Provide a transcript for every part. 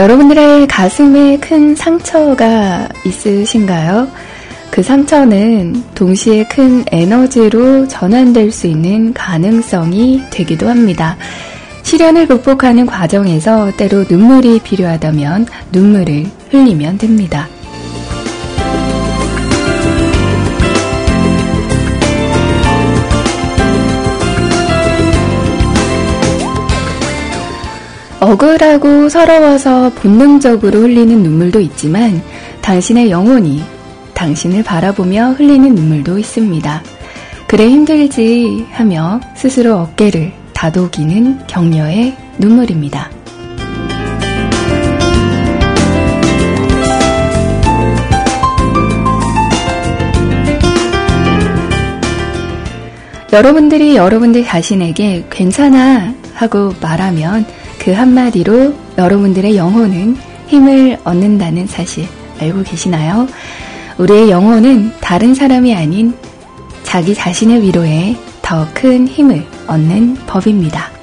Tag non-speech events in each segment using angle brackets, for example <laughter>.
여러분들의 가슴에 큰 상처가 있으신가요? 그 상처는 동시에 큰 에너지로 전환될 수 있는 가능성이 되기도 합니다. 시련을 극복하는 과정에서 때로 눈물이 필요하다면 눈물을 흘리면 됩니다. 억울하고 서러워서 본능적으로 흘리는 눈물도 있지만 당신의 영혼이 당신을 바라보며 흘리는 눈물도 있습니다. 그래 힘들지 하며 스스로 어깨를 다독이는 격려의 눈물입니다. 여러분들이 여러분들 자신에게 괜찮아 하고 말하면 그 한마디로 여러분들의 영혼은 힘을 얻는다는 사실 알고 계시나요? 우리의 영혼은 다른 사람이 아닌 자기 자신의 위로에 더 큰 힘을 얻는 법입니다.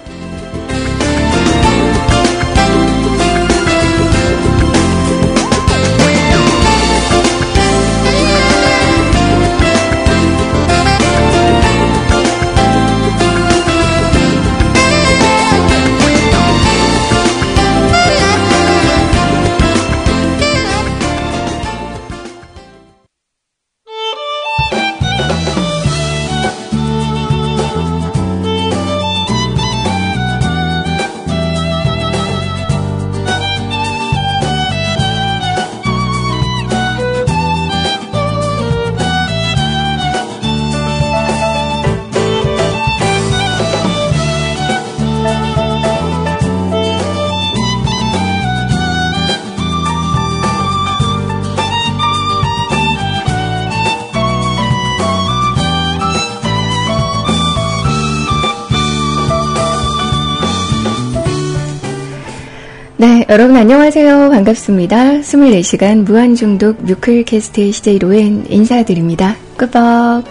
네, 여러분 안녕하세요. 반갑습니다. 24시간 무한중독 뮤클캐스트의 CJ 로엔 인사드립니다. 꾸벅!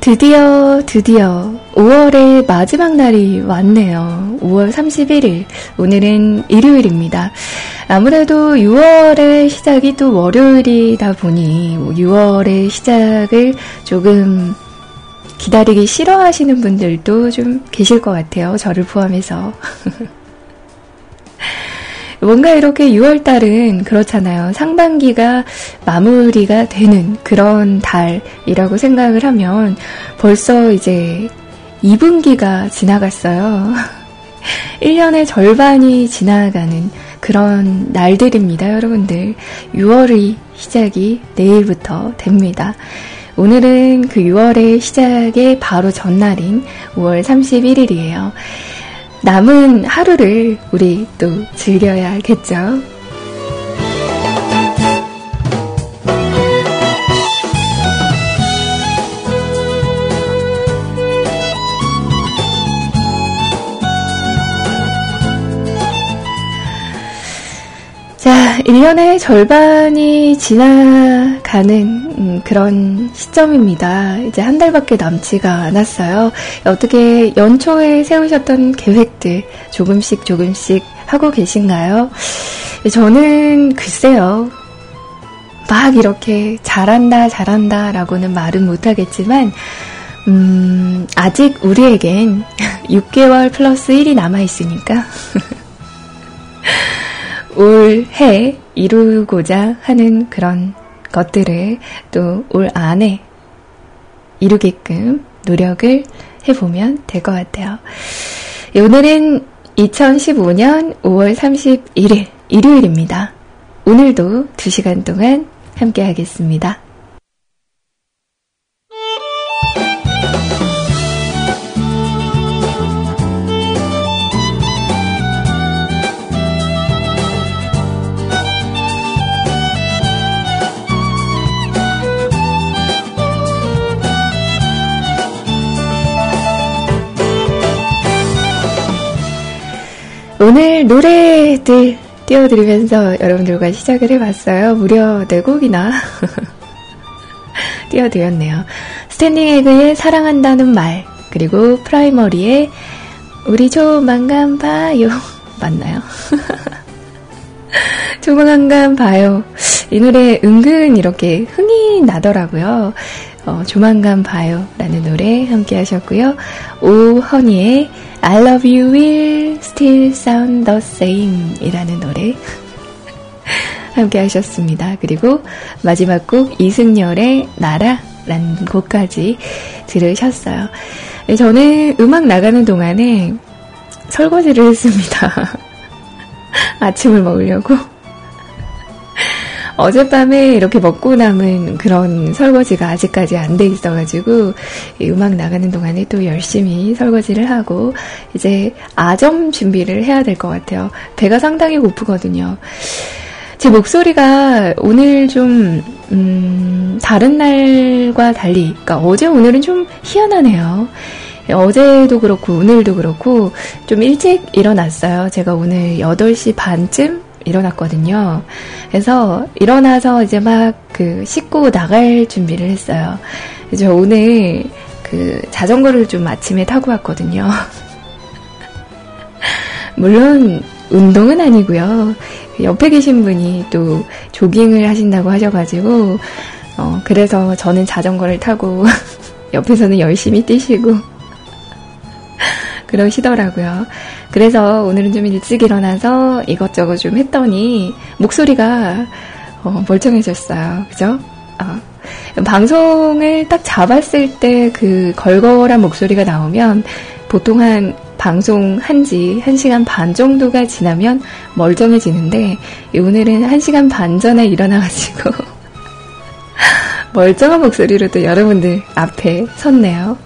드디어, 드디어 5월의 마지막 날이 왔네요. 5월 31일. 오늘은 일요일입니다. 아무래도 6월의 시작이 또 월요일이다 보니 6월의 시작을 조금 기다리기 싫어하시는 분들도 좀 계실 것 같아요. 저를 포함해서. <laughs> 뭔가 이렇게 6월달은 그렇잖아요. 상반기가 마무리가 되는 그런 달이라고 생각을 하면 벌써 이제 2분기가 지나갔어요. <laughs> 1년의 절반이 지나가는 그런 날들입니다, 여러분들. 6월의 시작이 내일부터 됩니다. 오늘은 그 6월의 시작의 바로 전날인 5월 31일이에요. 남은 하루를 우리 또 즐겨야겠죠. 1년의 절반이 지나가는 음, 그런 시점입니다. 이제 한 달밖에 남지가 않았어요. 어떻게 연초에 세우셨던 계획들 조금씩 조금씩 하고 계신가요? 저는 글쎄요. 막 이렇게 잘한다, 잘한다 라고는 말은 못하겠지만, 음, 아직 우리에겐 <laughs> 6개월 플러스 1이 남아있으니까. <laughs> 올해 이루고자 하는 그런 것들을 또 올 안에 이루게끔 노력을 해보면 될 것 같아요. 오늘은 2015년 5월 31일 일요일입니다. 오늘도 2시간 동안 함께 하겠습니다. 오늘 노래들 띄워드리면서 여러분들과 시작을 해봤어요. 무려 4곡이나 <laughs> 띄워드렸네요. 스탠딩 에그의 사랑한다는 말, 그리고 프라이머리의 우리 조만간 봐요. <laughs> 맞나요? <laughs> 조만간 봐요. 이 노래 은근 이렇게 흥이 나더라고요. 어, 조만간 봐요. 라는 노래 함께 하셨고요. 오허니의 I love you will still sound the same 이라는 노래 <laughs> 함께 하셨습니다. 그리고 마지막 곡 이승열의 나라 라는 곡까지 들으셨어요. 네, 저는 음악 나가는 동안에 설거지를 했습니다. <laughs> 아침을 먹으려고. 어젯밤에 이렇게 먹고 남은 그런 설거지가 아직까지 안 돼 있어가지고 음악 나가는 동안에 또 열심히 설거지를 하고 이제 아점 준비를 해야 될 것 같아요. 배가 상당히 고프거든요. 제 목소리가 오늘 좀 음, 다른 날과 달리, 그러니까 어제 오늘은 좀 희한하네요. 어제도 그렇고 오늘도 그렇고 좀 일찍 일어났어요. 제가 오늘 8시 반쯤 일어났거든요. 그래서 일어나서 이제 막 그 씻고 나갈 준비를 했어요. 이제 오늘 그 자전거를 좀 아침에 타고 왔거든요. <laughs> 물론 운동은 아니고요. 옆에 계신 분이 또 조깅을 하신다고 하셔가지고 어 그래서 저는 자전거를 타고 <laughs> 옆에서는 열심히 뛰시고 <laughs> 그러시더라고요. 그래서 오늘은 좀 일찍 일어나서 이것저것 좀 했더니 목소리가 어, 멀쩡해졌어요. 그죠? 어. 방송을 딱 잡았을 때 그 걸걸한 목소리가 나오면 보통 한 방송 한지 1시간 반 정도가 지나면 멀쩡해지는데 오늘은 1시간 반 전에 일어나가지고 <laughs> 멀쩡한 목소리로 또 여러분들 앞에 섰네요.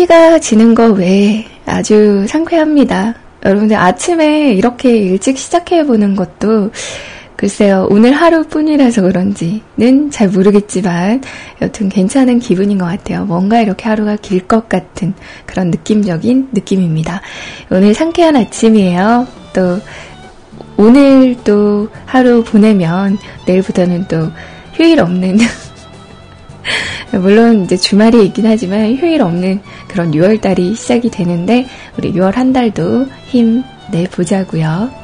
허기가 지는 거 외에 아주 상쾌합니다. 여러분들 아침에 이렇게 일찍 시작해보는 것도 글쎄요, 오늘 하루뿐이라서 그런지는 잘 모르겠지만, 여튼 괜찮은 기분인 것 같아요. 뭔가 이렇게 하루가 길 것 같은 그런 느낌적인 느낌입니다. 오늘 상쾌한 아침이에요. 또, 오늘 또 하루 보내면 내일부터는 또 휴일 없는 <laughs> <laughs> 물론 이제 주말이 있긴 하지만 휴일 없는 그런 6월달이 시작이 되는데 우리 6월 한 달도 힘 내보자고요.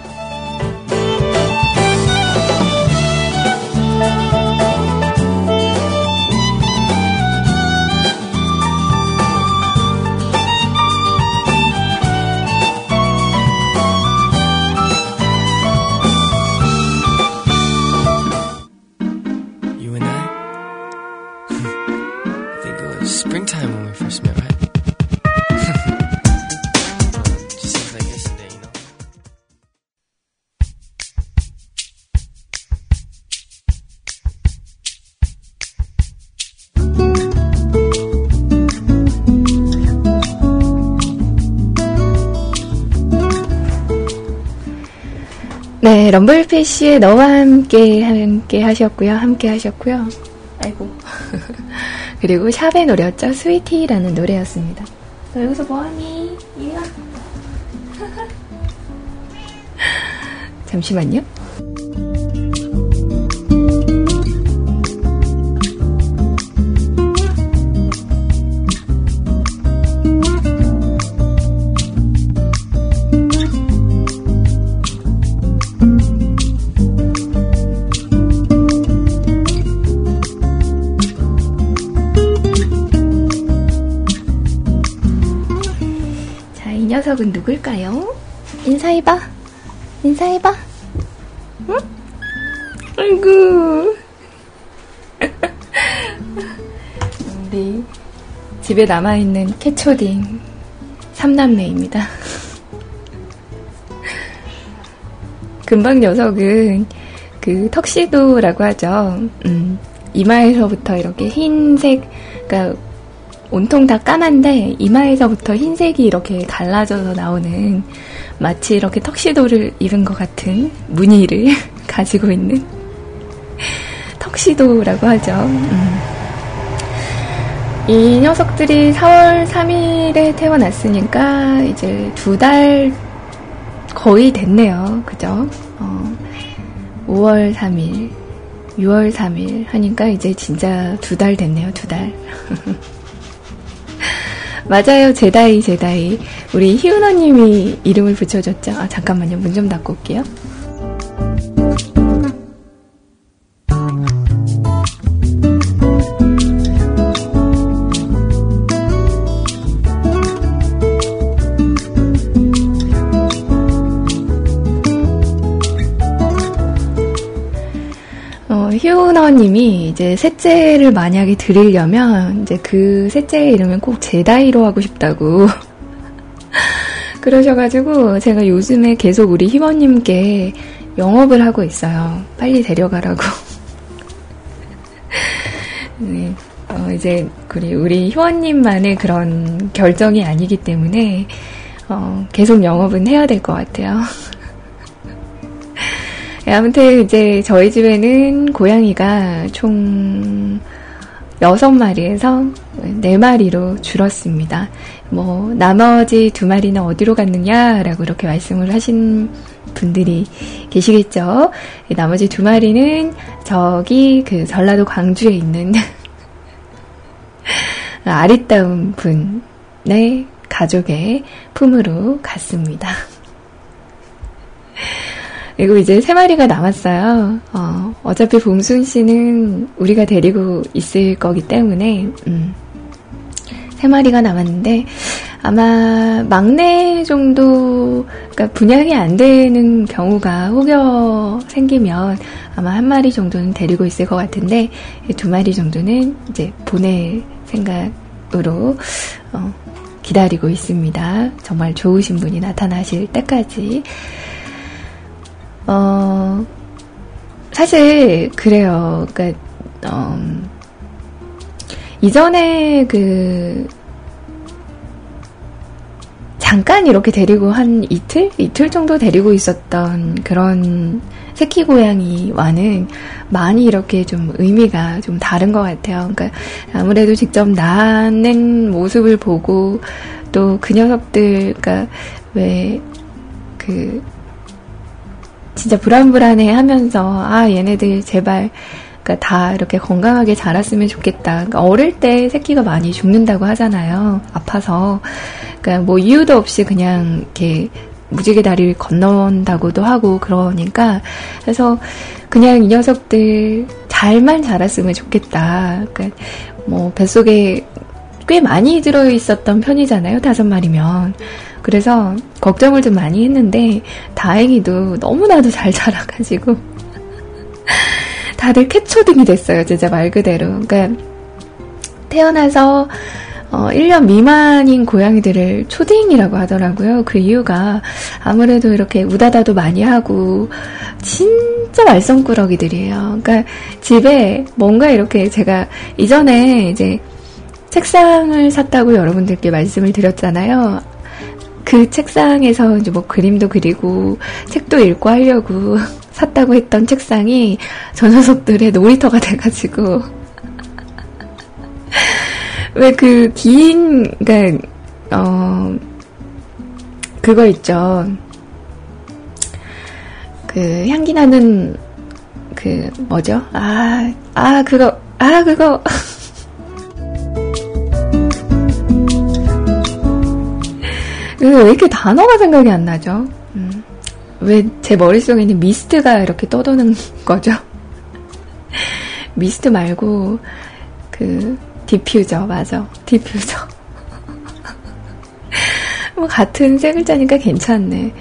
네, 럼블피쉬의 너와 함께 함께 하셨고요. 함께 하셨고요. 아이고. <laughs> 그리고 샵의 노래였죠. 스위티라는 노래였습니다. 너 여기서 뭐하니? 이리 와. <laughs> 잠시만요. 녀석은 누굴까요? 인사해봐. 인사해봐. 응? 아이고. <laughs> 우리 집에 남아있는 캐초딩 3남매입니다. <laughs> 금방 녀석은 그 턱시도라고 하죠. 음, 이마에서부터 이렇게 흰색, 그러니까 온통 다 까만데 이마에서부터 흰색이 이렇게 갈라져서 나오는 마치 이렇게 턱시도를 입은 것 같은 무늬를 <laughs> 가지고 있는 턱시도라고 하죠. 음. 이 녀석들이 4월 3일에 태어났으니까 이제 두 달 거의 됐네요. 그죠? 어, 5월 3일, 6월 3일 하니까 이제 진짜 두 달 됐네요. 두 달. <laughs> 맞아요. 제다이, 제다이. 우리 희은아님이 이름을 붙여줬죠. 아, 잠깐만요. 문 좀 닫고 올게요. 희우너님이 이제 셋째를 만약에 드리려면 이제 그 셋째의 이름은 꼭 제다이로 하고 싶다고 <laughs> 그러셔가지고 제가 요즘에 계속 우리 희원님께 영업을 하고 있어요. 빨리 데려가라고. <laughs> 네, 어, 이제 우리 우리 희원님만의 그런 결정이 아니기 때문에 어, 계속 영업은 해야 될 것 같아요. <laughs> 네, 아무튼 이제 저희 집에는 고양이가 총 6마리에서 4마리로 줄었습니다. 뭐, 나머지 두 마리는 어디로 갔느냐라고 이렇게 말씀을 하신 분들이 계시겠죠. 네, 나머지 두 마리는 저기 그 전라도 광주에 있는 <laughs> 아리따운 분의 가족의 품으로 갔습니다. 그리고 이제 세 마리가 남았어요. 어, 어차피 봄순 씨는 우리가 데리고 있을 거기 때문에, 음, 세 마리가 남았는데, 아마 막내 정도, 그러니까 분양이 안 되는 경우가 혹여 생기면 아마 한 마리 정도는 데리고 있을 것 같은데, 두 마리 정도는 이제 보낼 생각으로, 어, 기다리고 있습니다. 정말 좋으신 분이 나타나실 때까지. 어, 사실, 그래요. 그니까, 어, 이전에 그, 잠깐 이렇게 데리고 한 이틀? 이틀 정도 데리고 있었던 그런 새끼 고양이와는 많이 이렇게 좀 의미가 좀 다른 것 같아요. 그러니까 아무래도 직접 낳는 모습을 보고 또 그 녀석들, 그러니까 왜 그 진짜 불안불안해 하면서, 아, 얘네들 제발, 그러니까 다 이렇게 건강하게 자랐으면 좋겠다. 그러니까 어릴 때 새끼가 많이 죽는다고 하잖아요. 아파서. 그러니까 뭐 이유도 없이 그냥 이렇게 무지개 다리를 건넌다고도 하고 그러니까 그래서 그냥 이 녀석들 잘만 자랐으면 좋겠다. 그러니까 뭐 뱃속에 꽤 많이 들어 있었던 편이잖아요. 다섯 마리면. 그래서 걱정을 좀 많이 했는데 다행히도 너무나도 잘 자라가지고 <laughs> 다들 캐초등이 됐어요. 진짜 말 그대로. 그러니까 태어나서 어, 1년 미만인 고양이들을 초딩이라고 하더라고요. 그 이유가 아무래도 이렇게 우다다도 많이 하고 진짜 말썽꾸러기들이에요. 그러니까 집에 뭔가 이렇게 제가 이전에 이제 책상을 샀다고 여러분들께 말씀을 드렸잖아요. 그 책상에서 이제 뭐 그림도 그리고 책도 읽고 하려고 <laughs> 샀다고 했던 책상이 저 녀석들의 놀이터가 돼가지고 <laughs> 왜 그 긴 그러니까 어 그거 있죠. 그 향기 나는 그 뭐죠? 아아 아, 그거 아 그거 <laughs> 왜 이렇게 단어가 생각이 안 나죠? 음, 왜제 머릿속에 있는 미스트가 이렇게 떠도는 <laughs> 거죠? 미스트 말고 그 디퓨저 맞아. 디퓨저. <laughs> 뭐 같은 세 글자니까 괜찮네.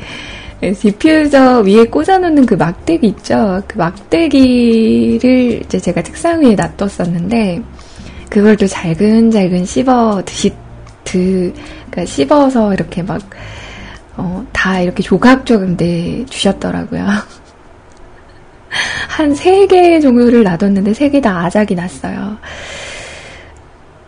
디퓨저 위에 꽂아놓는 그 막대기 있죠? 그 막대기를 이제 제가 책상 위에 놔뒀었는데 그걸 또 잘근잘근 씹어 드시 드 그러니까 씹어서 이렇게 막, 어, 다 이렇게 조각조각 내 주셨더라고요. <laughs> 한 세개 정도를 놔뒀는데 세 개 다 아작이 났어요.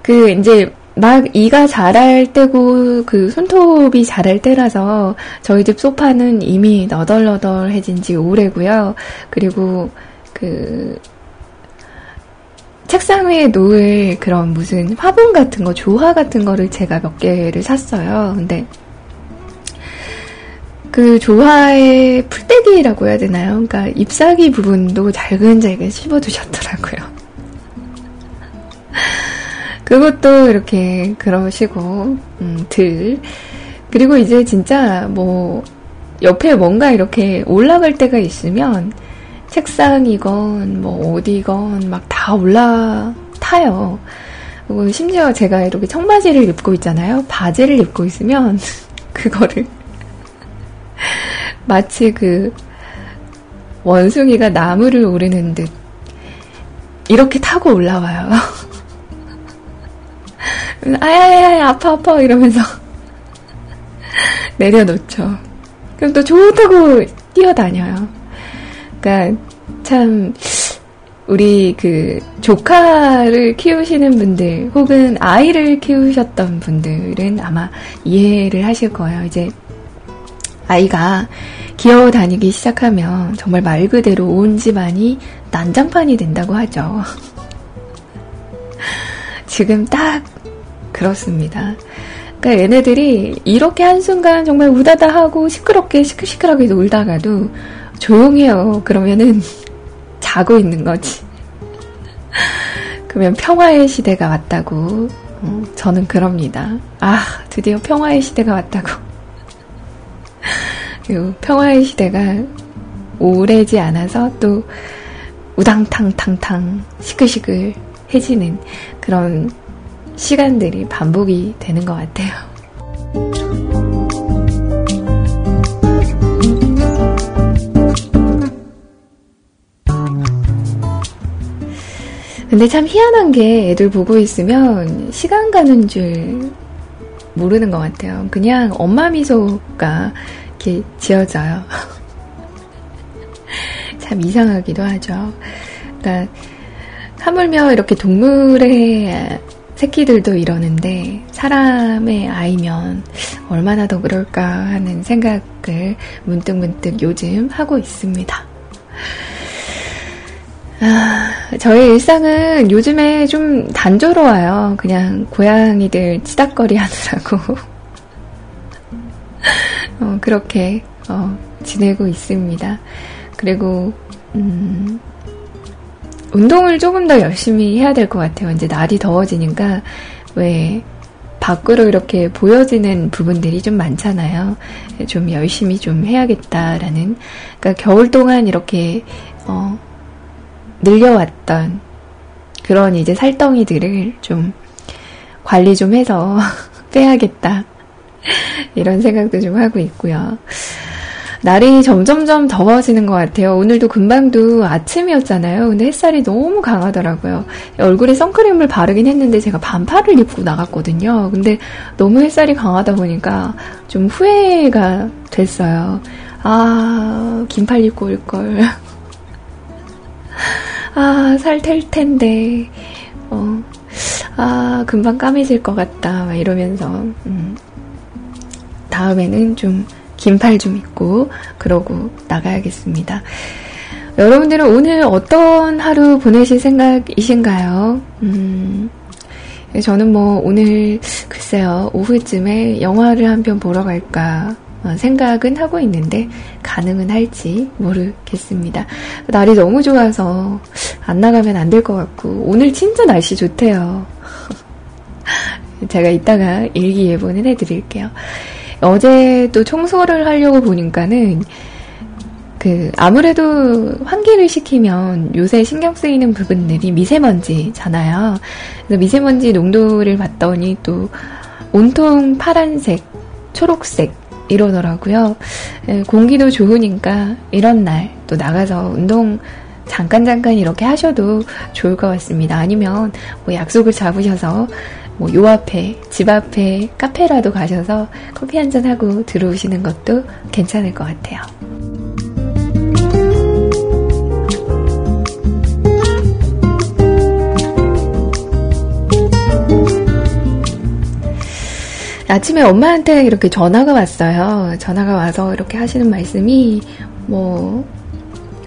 그, 이제, 막 이가 자랄 때고 그 손톱이 자랄 때라서 저희 집 소파는 이미 너덜너덜해진 지 오래고요. 그리고 그 책상 위에 놓을 그런 무슨 화분 같은 거, 조화 같은 거를 제가 몇 개를 샀어요. 근데 그 조화의 풀떼기라고 해야 되나요? 그러니까 잎사귀 부분도 잘근잘근 씹어두셨더라고요. <laughs> 그것도 이렇게 그러시고, 음, 들. 그리고 이제 진짜 뭐, 옆에 뭔가 이렇게 올라갈 때가 있으면, 책상이건, 뭐, 어디건 막 다 올라타요. 심지어 제가 이렇게 청바지를 입고 있잖아요. 바지를 입고 있으면, <laughs> 그거를, <laughs> 마치 그, 원숭이가 나무를 오르는 듯, 이렇게 타고 올라와요. <laughs> 아야야야 아파 아파 이러면서 내려놓죠. 그럼 또 좋다고 뛰어다녀요. 그러니까 참 우리 그 조카를 키우시는 분들 혹은 아이를 키우셨던 분들은 아마 이해를 하실 거예요. 이제 아이가 기어 다니기 시작하면 정말 말 그대로 온 집안이 난장판이 된다고 하죠. <laughs> 지금 딱 그렇습니다. 그러니까 얘네들이 이렇게 한순간 정말 우다다 하고 시끄럽게 시끌시끌하게 놀다가도 조용해요. 그러면은 자고 있는 거지. 그러면 평화의 시대가 왔다고 어, 저는 그럽니다. 아 드디어 평화의 시대가 왔다고. <laughs> 평화의 시대가 오래지 않아서 또 우당탕탕탕 시끌시끌 해지는 그런 시간들이 반복이 되는 것 같아요. 근데 참 희한한 게 애들 보고 있으면 시간 가는 줄 모르는 것 같아요. 그냥 엄마 미소가 이렇게 지어져요. <laughs> 참 이상하기도 하죠. 그러니까 하물며 이렇게 동물의 새끼들도 이러는데 사람의 아이면 얼마나 더 그럴까 하는 생각을 문득문득 요즘 하고 있습니다. 아, 저의 일상은 요즘에 좀 단조로워요. 그냥 고양이들 치닥거리 하느라고. <laughs> 어, 그렇게, 어, 지내고 있습니다. 그리고, 음, 운동을 조금 더 열심히 해야 될 것 같아요. 이제 날이 더워지니까 왜 밖으로 이렇게 보여지는 부분들이 좀 많잖아요. 좀 열심히 좀 해야겠다라는. 그러니까 겨울 동안 이렇게 어, 늘려왔던 그런 이제 살덩이들을 좀 관리 좀 해서 <laughs> 빼야겠다. 이런 생각도 좀 하고 있고요. 날이 점점점 더워지는 것 같아요. 오늘도 금방도 아침이었잖아요. 근데 햇살이 너무 강하더라고요. 얼굴에 선크림을 바르긴 했는데 제가 반팔을 입고 나갔거든요. 근데 너무 햇살이 강하다 보니까 좀 후회가 됐어요. 아, 긴팔 입고 올걸. 아, 살 텔 텐데. 어, 아, 금방 까매질 것 같다. 막 이러면서, 음, 다음에는 좀 긴팔 좀 입고 그러고 나가야겠습니다. 여러분들은 오늘 어떤 하루 보내실 생각이신가요? 음, 저는 뭐 오늘 글쎄요 오후쯤에 영화를 한 편 보러 갈까 어, 생각은 하고 있는데 가능은 할지 모르겠습니다. 날이 너무 좋아서 안 나가면 안 될 것 같고 오늘 진짜 날씨 좋대요. <laughs> 제가 이따가 일기예보는 해드릴게요. 어제 또 청소를 하려고 보니까는 그 아무래도 환기를 시키면 요새 신경 쓰이는 부분들이 미세먼지잖아요. 그래서 미세먼지 농도를 봤더니 또 온통 파란색, 초록색 이러더라고요. 예, 공기도 좋으니까 이런 날 또 나가서 운동 잠깐 잠깐 이렇게 하셔도 좋을 것 같습니다. 아니면 뭐 약속을 잡으셔서 뭐 요 앞에, 집 앞에 카페라도 가셔서 커피 한 잔 하고 들어오시는 것도 괜찮을 것 같아요. 아침에 엄마한테 이렇게 전화가 왔어요. 전화가 와서 이렇게 하시는 말씀이 뭐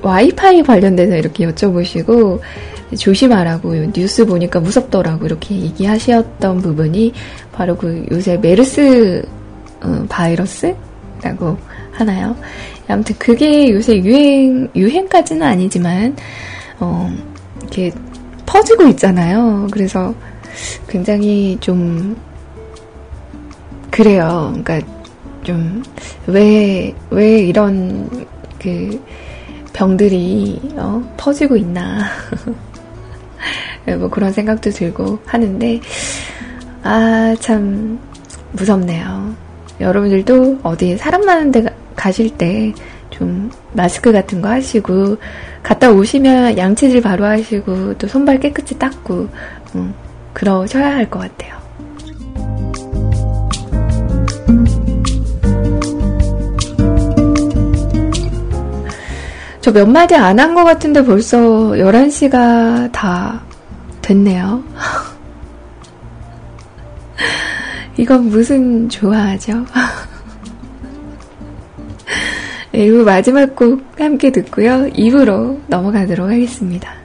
와이파이 관련돼서 이렇게 여쭤보시고 조심하라고 뉴스 보니까 무섭더라고 이렇게 얘기하셨던 부분이 바로 그 요새 메르스 어, 바이러스라고 하나요? 아무튼 그게 요새 유행 유행까지는 아니지만 어, 이렇게 퍼지고 있잖아요. 그래서 굉장히 좀 그래요. 그러니까 좀 왜 왜 이런 그 병들이 어, 퍼지고 있나 <laughs> 뭐 그런 생각도 들고 하는데 아 참 무섭네요. 여러분들도 어디 사람 많은 데 가실 때 좀 마스크 같은 거 하시고 갔다 오시면 양치질 바로 하시고 또 손발 깨끗이 닦고 음, 그러셔야 할 것 같아요. 저 몇 마디 안 한 것 같은데 벌써 11시가 다 됐네요. <laughs> 이건 무슨 좋아하죠? 1부 <laughs> 마지막 곡 함께 듣고요. 2부로 넘어가도록 하겠습니다.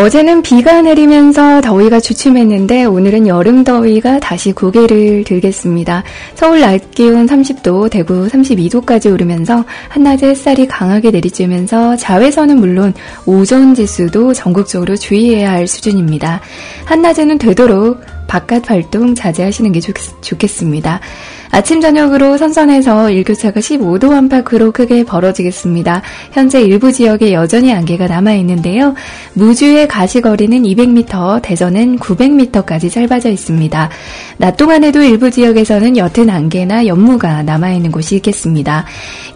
어제는 비가 내리면서 더위가 주춤했는데 오늘은 여름 더위가 다시 고개를 들겠습니다. 서울 낮 기온 30도, 대구 32도까지 오르면서 한낮에 햇살이 강하게 내리쬐면서 자외선은 물론 오존 지수도 전국적으로 주의해야 할 수준입니다. 한낮에는 되도록 바깥 활동 자제하시는 게 좋, 좋겠습니다. 아침 저녁으로 선선해서 일교차가 15도 안팎으로 크게 벌어지겠습니다. 현재 일부 지역에 여전히 안개가 남아 있는데요. 무주의 가시거리는 200m, 대전은 900m까지 짧아져 있습니다. 낮 동안에도 일부 지역에서는 옅은 안개나 연무가 남아 있는 곳이 있겠습니다.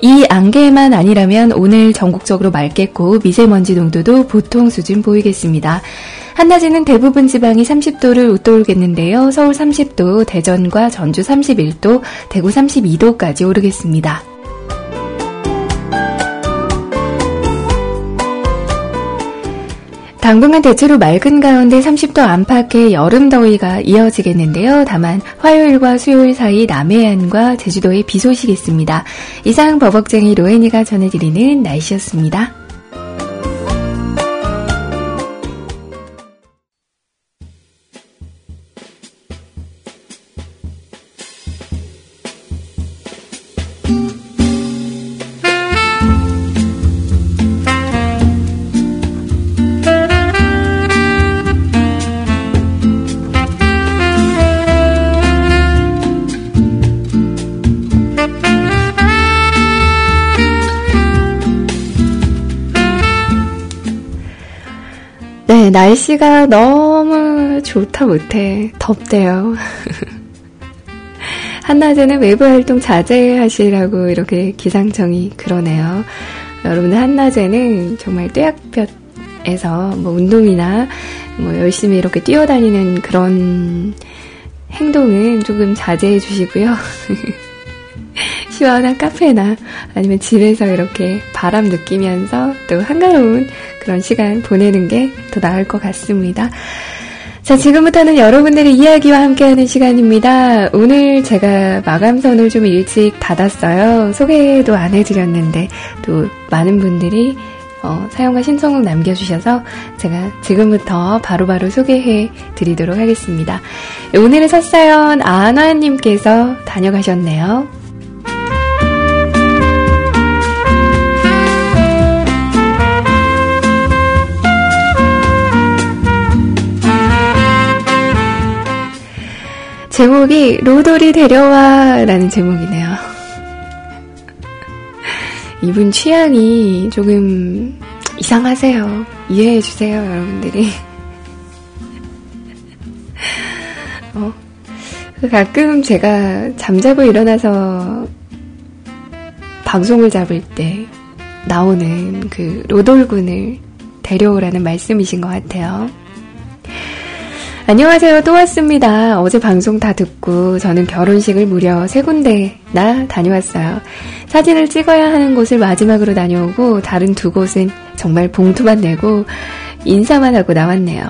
이 안개만 아니라면 오늘 전국적으로 맑겠고 미세먼지 농도도 보통 수준 보이겠습니다. 한낮에는 대부분 지방이 30도를 웃돌겠는데요. 서울 30도, 대전과 전주 31도, 대구 32도까지 오르겠습니다. 당분간 대체로 맑은 가운데 30도 안팎의 여름 더위가 이어지겠는데요. 다만 화요일과 수요일 사이 남해안과 제주도에 비 소식이 있습니다. 이상 버벅쟁이 로엔이가 전해드리는 날씨였습니다. 날씨가 너무 좋다 못해 덥대요. <laughs> 한낮에는 외부 활동 자제하시라고 이렇게 기상청이 그러네요. 여러분들 한낮에는 정말 떼약볕에서 뭐 운동이나 뭐 열심히 이렇게 뛰어다니는 그런 행동은 조금 자제해 주시고요. <laughs> 시원한 카페나 아니면 집에서 이렇게 바람 느끼면서 또 한가로운 그런 시간 보내는 게 더 나을 것 같습니다. 자, 지금부터는 여러분들의 이야기와 함께하는 시간입니다. 오늘 제가 마감선을 좀 일찍 닫았어요. 소개도 안 해드렸는데 또 많은 분들이 어, 사용과 신청을 남겨주셔서 제가 지금부터 바로바로 바로 소개해 드리도록 하겠습니다. 오늘의 첫 사연 아나님께서 다녀가셨네요. 제목이 로돌이 데려와 라는 제목이네요. 이분 취향이 조금 이상하세요. 이해해주세요, 여러분들이. 어, 가끔 제가 잠자고 일어나서 방송을 잡을 때 나오는 그 로돌군을 데려오라는 말씀이신 것 같아요. 안녕하세요. 또 왔습니다. 어제 방송 다 듣고 저는 결혼식을 무려 세 군데나 다녀왔어요. 사진을 찍어야 하는 곳을 마지막으로 다녀오고 다른 두 곳은 정말 봉투만 내고 인사만 하고 나왔네요.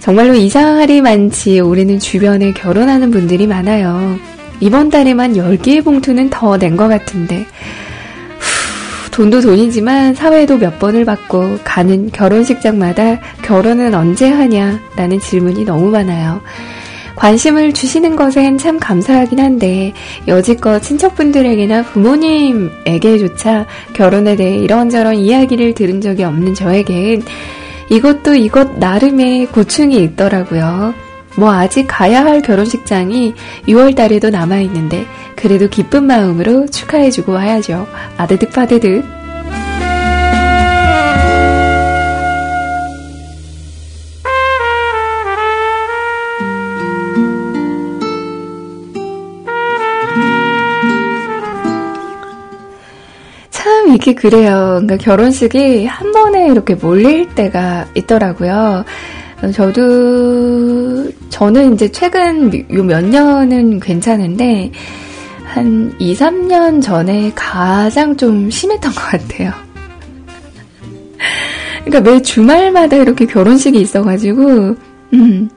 정말로 이상할이 많지 올해는 주변에 결혼하는 분들이 많아요. 이번 달에만 10개의 봉투는 더 낸 것 같은데 돈도 돈이지만 사회도 몇 번을 받고 가는 결혼식장마다 결혼은 언제 하냐 라는 질문이 너무 많아요. 관심을 주시는 것엔 참 감사하긴 한데 여지껏 친척분들에게나 부모님에게조차 결혼에 대해 이런저런 이야기를 들은 적이 없는 저에겐 이것도 이것 나름의 고충이 있더라고요. 뭐 아직 가야 할 결혼식장이 6월 달에도 남아있는데 그래도 기쁜 마음으로 축하해주고 와야죠. 아드득 파드득. 참 이게 그래요. 그러니까 결혼식이 한 번에 이렇게 몰릴 때가 있더라고요. 저도, 저는 이제 최근 요 몇 년은 괜찮은데, 한 2, 3년 전에 가장 좀 심했던 것 같아요. 그러니까 매 주말마다 이렇게 결혼식이 있어가지고, 음,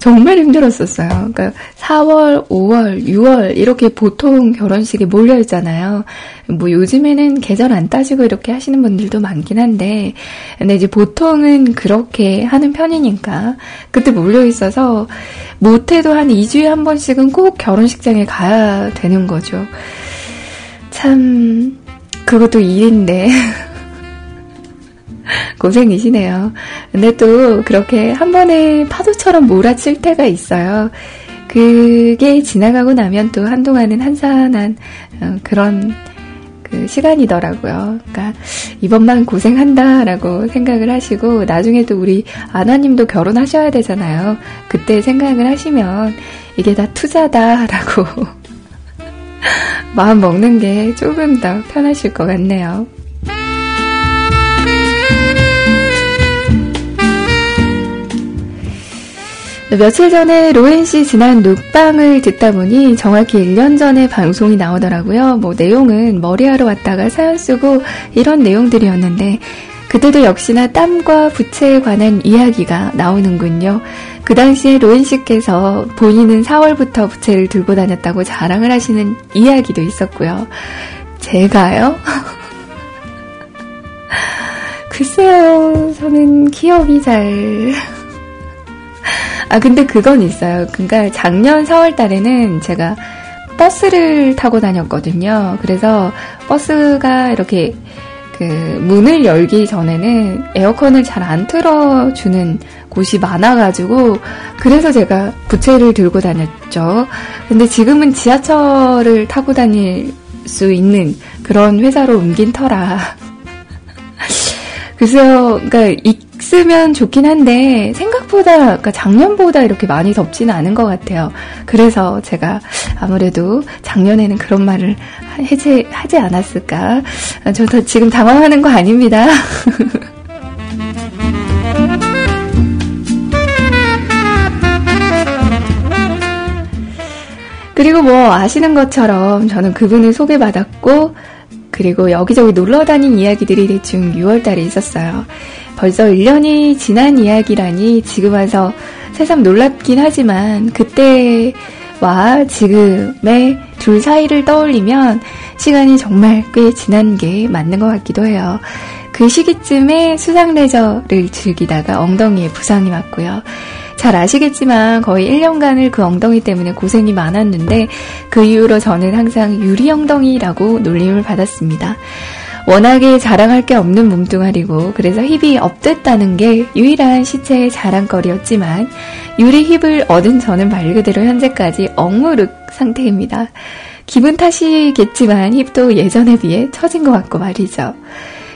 정말 힘들었었어요. 그러니까 4월, 5월, 6월 이렇게 보통 결혼식이 몰려 있잖아요. 뭐 요즘에는 계절 안 따지고 이렇게 하시는 분들도 많긴 한데, 근데 이제 보통은 그렇게 하는 편이니까 그때 몰려 있어서 못해도 한 2주에 한 번씩은 꼭 결혼식장에 가야 되는 거죠. 참 그것도 일인데. <laughs> 고생이시네요. 근데 또 그렇게 한 번에 파도처럼 몰아칠 때가 있어요. 그게 지나가고 나면 또 한동안은 한산한 어, 그런 그 시간이더라고요. 그러니까 이번만 고생한다라고 생각을 하시고 나중에 또 우리 아나님도 결혼하셔야 되잖아요. 그때 생각을 하시면 이게 다 투자다라고 <laughs> 마음 먹는 게 조금 더 편하실 것 같네요. 며칠 전에 로엔 씨 지난 눕방을 듣다 보니 정확히 1년 전에 방송이 나오더라고요. 뭐 내용은 머리하러 왔다가 사연 쓰고 이런 내용들이었는데 그때도 역시나 땀과 부채에 관한 이야기가 나오는군요. 그 당시에 로엔 씨께서 본인은 4월부터 부채를 들고 다녔다고 자랑을 하시는 이야기도 있었고요. 제가요? <laughs> 글쎄요, 저는 기억이 잘... 아, 근데 그건 있어요. 그러니까 작년 4월 달에는 제가 버스를 타고 다녔거든요. 그래서 버스가 이렇게 그 문을 열기 전에는 에어컨을 잘 안 틀어주는 곳이 많아가지고 그래서 제가 부채를 들고 다녔죠. 근데 지금은 지하철을 타고 다닐 수 있는 그런 회사로 옮긴 터라. <laughs> 글쎄요, 그러니까 있으면 좋긴 한데 생각보다 그러니까 작년보다 이렇게 많이 덥지는 않은 것 같아요. 그래서 제가 아무래도 작년에는 그런 말을 해제 하지 않았을까. 저 지금 당황하는 거 아닙니다. <laughs> 그리고 뭐 아시는 것처럼 저는 그분을 소개받았고 그리고 여기저기 놀러 다닌 이야기들이 대충 6월달에 있었어요. 벌써 1년이 지난 이야기라니 지금 와서 새삼 놀랍긴 하지만 그때와 지금의 둘 사이를 떠올리면 시간이 정말 꽤 지난 게 맞는 것 같기도 해요. 그 시기쯤에 수상 레저를 즐기다가 엉덩이에 부상이 왔고요. 잘 아시겠지만 거의 1년간을 그 엉덩이 때문에 고생이 많았는데 그 이후로 저는 항상 유리 엉덩이라고 놀림을 받았습니다. 워낙에 자랑할 게 없는 몸뚱아리고 그래서 힙이 업됐다는 게 유일한 시체의 자랑거리였지만 유리 힙을 얻은 저는 말 그대로 현재까지 억무룩 상태입니다. 기분 탓이겠지만 힙도 예전에 비해 처진 것 같고 말이죠.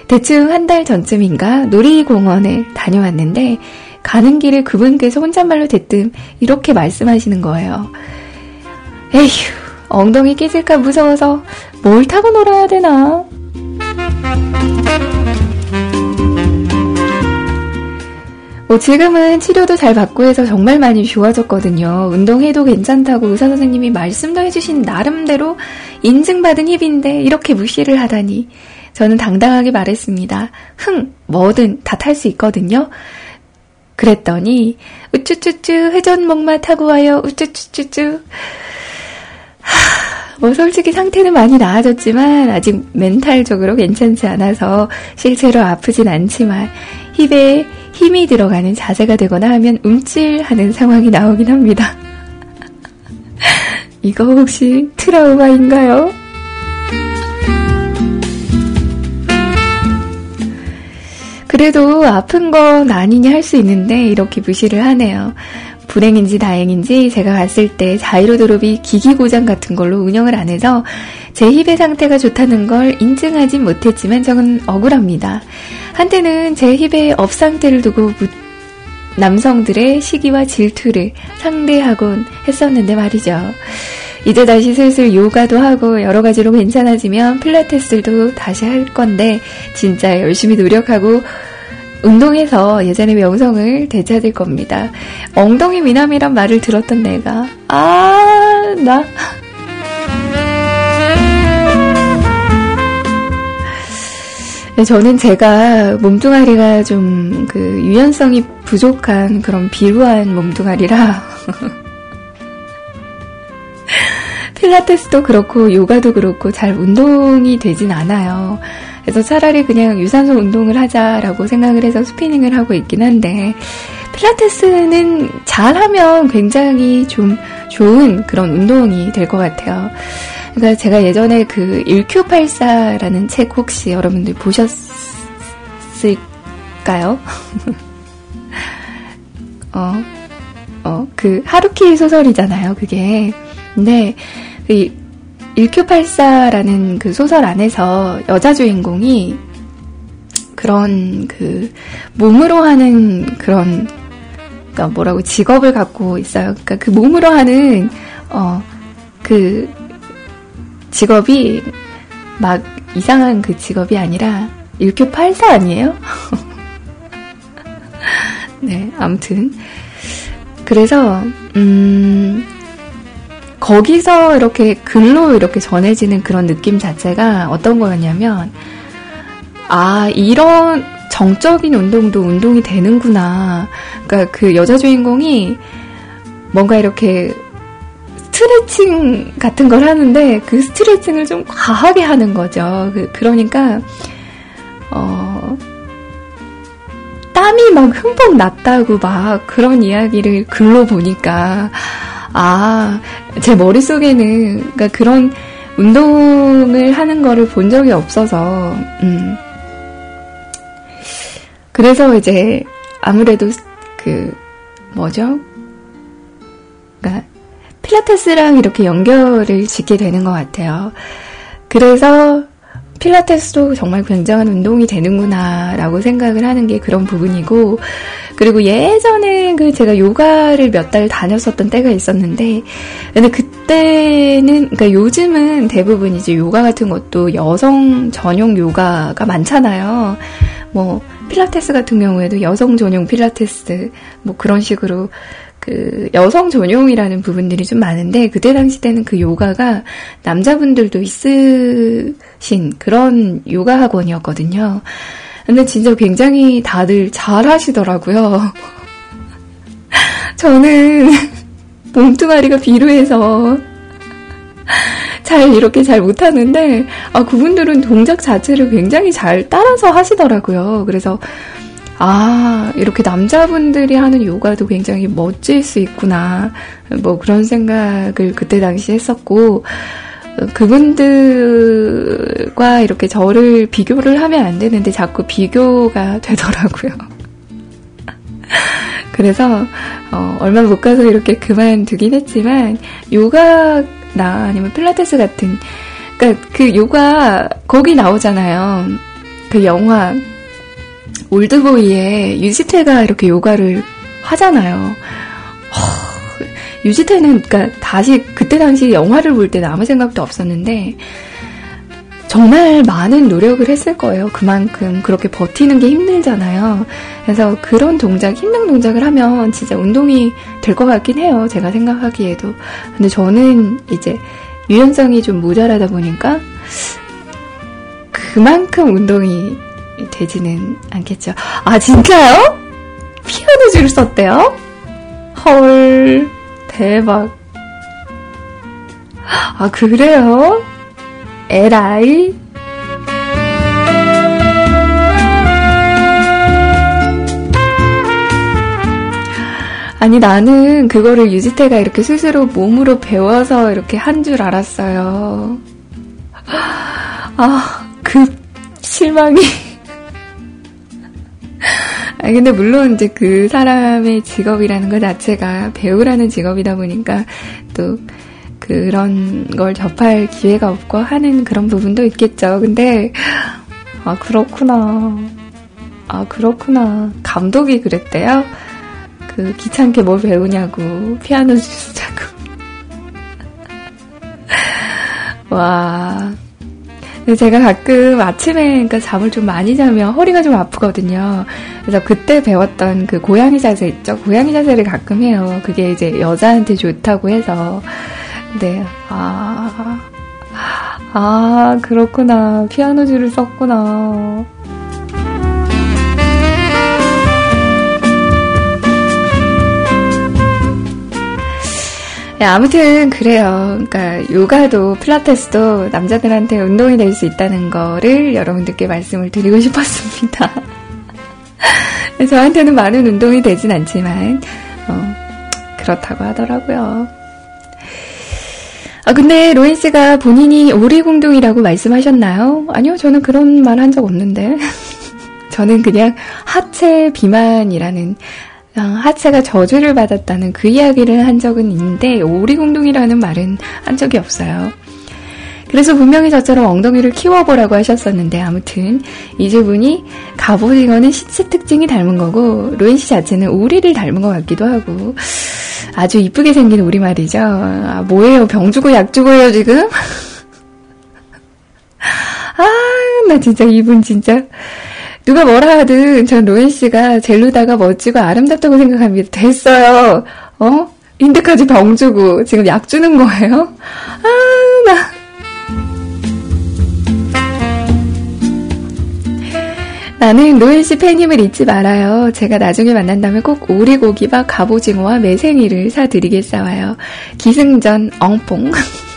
대충 한 달 전쯤인가 놀이공원을 다녀왔는데 가는 길에 그분께서 혼잣말로 대뜸 이렇게 말씀하시는 거예요. 에휴, 엉덩이 깨질까 무서워서 뭘 타고 놀아야 되나? 뭐 지금은 치료도 잘 받고 해서 정말 많이 좋아졌거든요. 운동해도 괜찮다고 의사 선생님이 말씀도 해주신 나름대로 인증받은 힙인데 이렇게 무시를 하다니 저는 당당하게 말했습니다. 흥, 뭐든 다 탈 수 있거든요. 그랬더니 우쭈쭈쭈 회전목마 타고 와요. 우쭈쭈쭈쭈. 뭐 솔직히 상태는 많이 나아졌지만 아직 멘탈적으로 괜찮지 않아서 실제로 아프진 않지만 힙에 힘이 들어가는 자세가 되거나 하면 움찔하는 상황이 나오긴 합니다. <laughs> 이거 혹시 트라우마인가요? 그래도 아픈 건 아니니 할 수 있는데 이렇게 무시를 하네요. 불행인지 다행인지 제가 갔을 때 자이로 드롭이 기기 고장 같은 걸로 운영을 안 해서 제 힙의 상태가 좋다는 걸 인증하진 못했지만 저는 억울합니다. 한때는 제 힙의 업 상태를 두고 남성들의 시기와 질투를 상대하곤 했었는데 말이죠. 이제 다시 슬슬 요가도 하고 여러 가지로 괜찮아지면 필라테스도 다시 할 건데 진짜 열심히 노력하고 운동해서 예전의 명성을 되찾을 겁니다. 엉덩이 미남이란 말을 들었던 내가 아, 나 네, 저는 제가 몸뚱아리가 좀 그 유연성이 부족한 그런 비루한 몸뚱아리라 <laughs> 필라테스도 그렇고 요가도 그렇고 잘 운동이 되진 않아요. 그래서 차라리 그냥 유산소 운동을 하자라고 생각을 해서 스피닝을 하고 있긴 한데 필라테스는 잘하면 굉장히 좀 좋은 그런 운동이 될 것 같아요. 그러니까 제가 예전에 그 1Q84라는 책 혹시 여러분들 보셨을까요? <laughs> 어, 어, 그 하루키 소설이잖아요, 그게. 근데 그 1Q84라는 그 소설 안에서 여자 주인공이 그런 그 몸으로 하는 그런 그러니까 뭐라고 직업을 갖고 있어요. 그러니까 그 몸으로 하는 어 그 직업이 막 이상한 그 직업이 아니라 1교84 아니에요? <laughs> 네, 아무튼. 그래서, 음, 거기서 이렇게 글로 이렇게 전해지는 그런 느낌 자체가 어떤 거였냐면, 아, 이런 정적인 운동도 운동이 되는구나. 그러니까 그 여자 주인공이 뭔가 이렇게 스트레칭 같은 걸 하는데 그 스트레칭을 좀 과하게 하는 거죠. 그, 그러니까 어, 땀이 막 흠뻑 났다고 막 그런 이야기를 글로 보니까 아, 제 머릿속에는 그러니까 그런 운동을 하는 거를 본 적이 없어서 음. 그래서 이제 아무래도 그 뭐죠? 그러니까 필라테스랑 이렇게 연결을 짓게 되는 것 같아요. 그래서 필라테스도 정말 굉장한 운동이 되는구나라고 생각을 하는 게 그런 부분이고, 그리고 예전에 그 제가 요가를 몇 달 다녔었던 때가 있었는데, 근데 그때는, 그러니까 요즘은 대부분 이제 요가 같은 것도 여성 전용 요가가 많잖아요. 뭐, 필라테스 같은 경우에도 여성 전용 필라테스, 뭐 그런 식으로 그 여성 전용이라는 부분들이 좀 많은데 그때 당시 때는 그 요가가 남자분들도 있으신 그런 요가 학원이었거든요. 근데 진짜 굉장히 다들 잘 하시더라고요. <laughs> 저는 <laughs> 몸뚱아리가 비루해서 잘 이렇게 잘 못하는데 아 그분들은 동작 자체를 굉장히 잘 따라서 하시더라고요. 그래서 아, 이렇게 남자분들이 하는 요가도 굉장히 멋질 수 있구나. 뭐 그런 생각을 그때 당시 했었고, 그분들과 이렇게 저를 비교를 하면 안 되는데 자꾸 비교가 <laughs> 되더라고요. 그래서 어, 얼마 못 가서 이렇게 그만두긴 했지만 요가나 아니면 필라테스 같은 그러니까 그 요가 거기 나오잖아요. 그 영화 올드보이에 유지태가 이렇게 요가를 하잖아요. 허, 유지태는 그러니까 다시 그때 당시 영화를 볼 때는 아무 생각도 없었는데 정말 많은 노력을 했을 거예요. 그만큼 그렇게 버티는 게 힘들잖아요. 그래서 그런 동작, 힘든 동작을 하면 진짜 운동이 될 것 같긴 해요. 제가 생각하기에도. 근데 저는 이제 유연성이 좀 모자라다 보니까 그만큼 운동이 되지는 않겠죠. 아, 진짜요? 피아노 줄 썼대요? 헐, 대박. 아, 그래요? 에라이? 아니, 나는 그거를 유지태가 이렇게 스스로 몸으로 배워서 이렇게 한 줄 알았어요. 아, 그 실망이. 아 근데 물론 이제 그 사람의 직업이라는 것 자체가 배우라는 직업이다 보니까 또 그런 걸 접할 기회가 없고 하는 그런 부분도 있겠죠. 근데 아 그렇구나. 아 그렇구나. 감독이 그랬대요. 그 귀찮게 뭘 배우냐고 피아노 주자고. <laughs> 와. 제가 가끔 아침에 그러니까 잠을 좀 많이 자면 허리가 좀 아프거든요. 그래서 그때 배웠던 그 고양이 자세 있죠? 고양이 자세를 가끔 해요. 그게 이제 여자한테 좋다고 해서. 네, 아, 아, 그렇구나. 피아노 줄을 썼구나. 네, 아무튼 그래요. 그러니까 요가도 필라테스도 남자들한테 운동이 될 수 있다는 거를 여러분들께 말씀을 드리고 <laughs> 싶었습니다. 저한테는 많은 운동이 되진 않지만 어, 그렇다고 하더라고요. 아 근데 로인 씨가 본인이 오리공둥이라고 말씀하셨나요? 아니요, 저는 그런 말 한 적 없는데. <laughs> 저는 그냥 하체 비만이라는 어, 하체가 저주를 받았다는 그 이야기를 한 적은 있는데 오리공둥이라는 말은 한 적이 없어요. 그래서 분명히 저처럼 엉덩이를 키워보라고 하셨었는데 아무튼 이주분이 갑오징어는 시체 특징이 닮은 거고 로인 씨 자체는 오리를 닮은 것 같기도 하고 아주 이쁘게 생긴 우리말이죠. 아, 뭐예요? 병 주고 약 주고요 지금? <laughs> 아, 나 진짜 이분 진짜 누가 뭐라 하든 전 로엔 씨가 젤루다가 멋지고 아름답다고 생각합니다. 됐어요. 어? 인데까지 병 주고 지금 약 주는 거예요? 아, 나. 나는 로엔 씨 팬임을 잊지 말아요. 제가 나중에 만난다면 꼭 오리고기와 갑오징어와 매생이를 사드리겠사와요. 기승전 엉뽕. <laughs>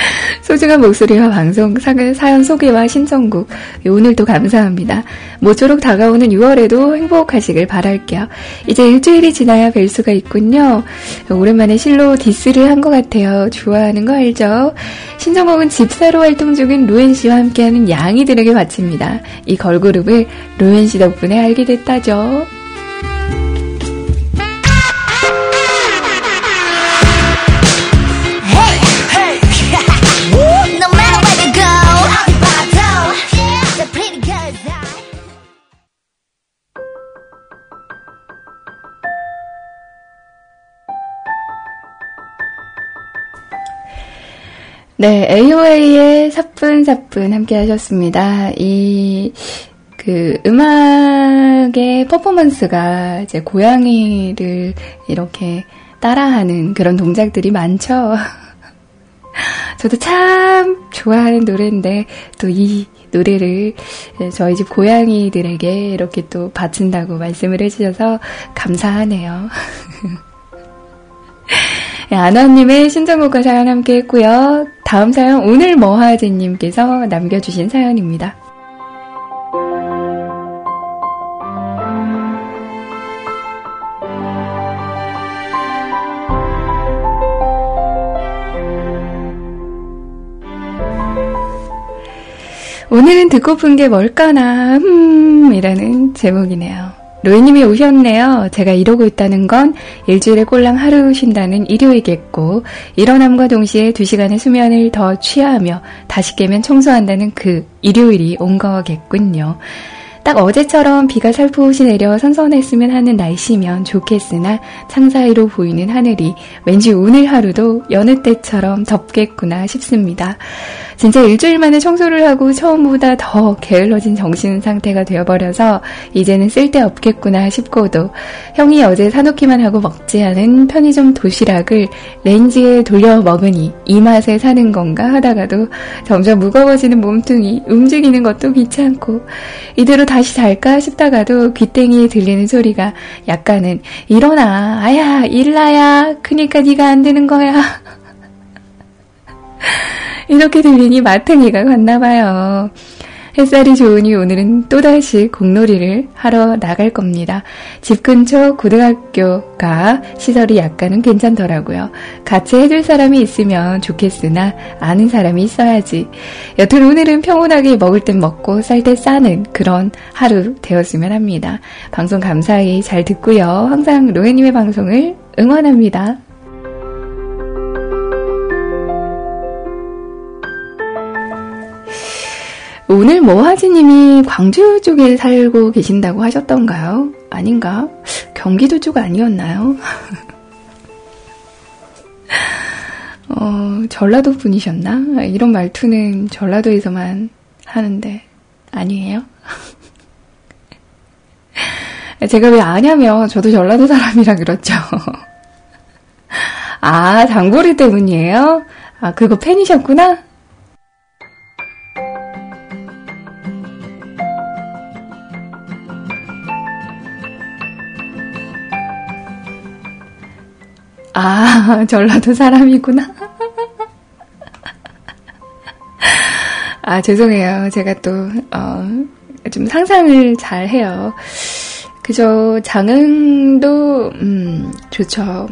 <laughs> 소중한 목소리와 방송, 사연 소개와 신청곡, 오늘도 감사합니다. 모쪼록 다가오는 6월에도 행복하시길 바랄게요. 이제 일주일이 지나야 뵐 수가 있군요. 오랜만에 실로 디스를 한 것 같아요. 좋아하는 거 알죠? 신청곡은 집사로 활동 중인 로엔 씨와 함께하는 양이들에게 바칩니다. 이 걸그룹을 로엔 씨 덕분에 알게 됐다죠. 네, AOA의 사뿐사뿐 함께 하셨습니다. 이, 그, 음악의 퍼포먼스가 이제 고양이를 이렇게 따라하는 그런 동작들이 많죠. <laughs> 저도 참 좋아하는 노래인데, 또 이 노래를 저희 집 고양이들에게 이렇게 또 바친다고 말씀을 해주셔서 감사하네요. <laughs> 네, 아나님의 신청곡과 사연 함께 했고요. 다음 사연 오늘 머하제님께서 남겨주신 사연입니다. 오늘은 듣고픈 게 뭘까나, 음, 이라는 제목이네요. 로이님이 오셨네요. 제가 이러고 있다는 건 일주일에 꼴랑 하루 쉰다는 일요이겠고, 일어남과 동시에 두 시간의 수면을 더 취하며 다시 깨면 청소한다는 그 일요일이 온 거겠군요. 딱 어제처럼 비가 살포시 내려 선선했으면 하는 날씨면 좋겠으나 창사이로 보이는 하늘이 왠지 오늘 하루도 여느 때처럼 덥겠구나 싶습니다. 진짜 일주일 만에 청소를 하고 처음보다 더 게을러진 정신 상태가 되어버려서 이제는 쓸데없겠구나 싶고도 형이 어제 사놓기만 하고 먹지 않은 편의점 도시락을 렌즈에 돌려 먹으니 이 맛에 사는 건가 하다가도 점점 무거워지는 몸뚱이 움직이는 것도 귀찮고 이대로 다시 잘까 싶다가도 귀땡이에 들리는 소리가 약간은 일어나 아야 일나야 그니까 네가 안 되는 거야 <laughs> 이렇게 들리니 마탱이가 갔나봐요. 햇살이 좋으니 오늘은 또다시 공놀이를 하러 나갈 겁니다. 집 근처 고등학교가 시설이 약간은 괜찮더라고요. 같이 해줄 사람이 있으면 좋겠으나 아는 사람이 있어야지. 여튼 오늘은 평온하게 먹을 땐 먹고 쌀 때 싸는 그런 하루 되었으면 합니다. 방송 감사히 잘 듣고요. 항상 로에님의 방송을 응원합니다. 오늘 모하지님이 광주 쪽에 살고 계신다고 하셨던가요? 아닌가? 경기도 쪽 아니었나요? <laughs> 어, 전라도 분이셨나? 이런 말투는 전라도에서만 하는데, 아니에요? <laughs> 제가 왜 아냐면, 저도 전라도 사람이라 그렇죠. <laughs> 아, 장보리 때문이에요? 아, 그거 팬이셨구나? 아, <laughs> 전라도 사람이구나. 아, 죄송해요. 제가 또, 어, 좀 상상을 잘 해요. 그저, 장흥도, 음, 좋죠.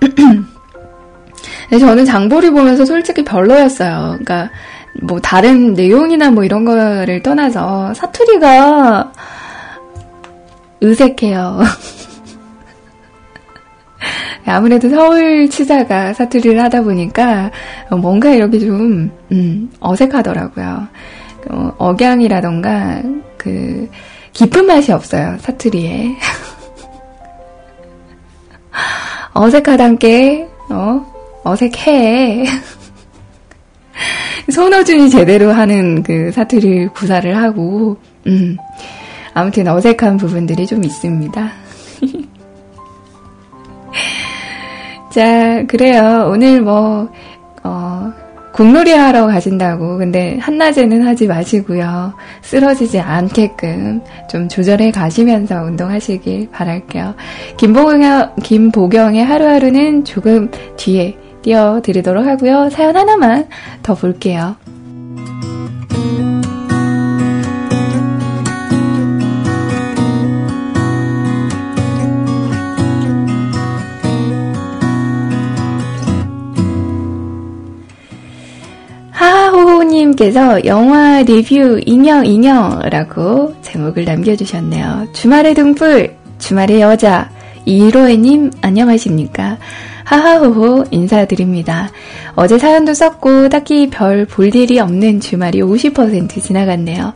<clears throat> 저는 장보리 보면서 솔직히 별로였어요. 그러니까, 뭐, 다른 내용이나 뭐 이런 거를 떠나서 사투리가 의색해요. <laughs> 아무래도 서울 치자가 사투리를 하다 보니까 뭔가 이렇게 좀 음, 어색하더라고요. 어, 억양이라던가 그 깊은 맛이 없어요 사투리에. <laughs> 어색하단께 어 어색해. <laughs> 손호준이 제대로 하는 그 사투리 구사를 하고 음 아무튼 어색한 부분들이 좀 있습니다. <laughs> 자, 그래요. 오늘 뭐, 어, 공놀이 하러 가신다고. 근데 한낮에는 하지 마시고요. 쓰러지지 않게끔 좀 조절해 가시면서 운동하시길 바랄게요. 김보경, 김보경의 하루하루는 조금 뒤에 띄워드리도록 하고요. 사연 하나만 더 볼게요. 님께서 영화 리뷰 인형 인형라고 제목을 남겨주셨네요. 주말의 등불, 주말의 여자, 이로에님 안녕하십니까? 하하호호 인사드립니다. 어제 사연도 썼고 딱히 별 볼 일이 없는 주말이 50% 지나갔네요.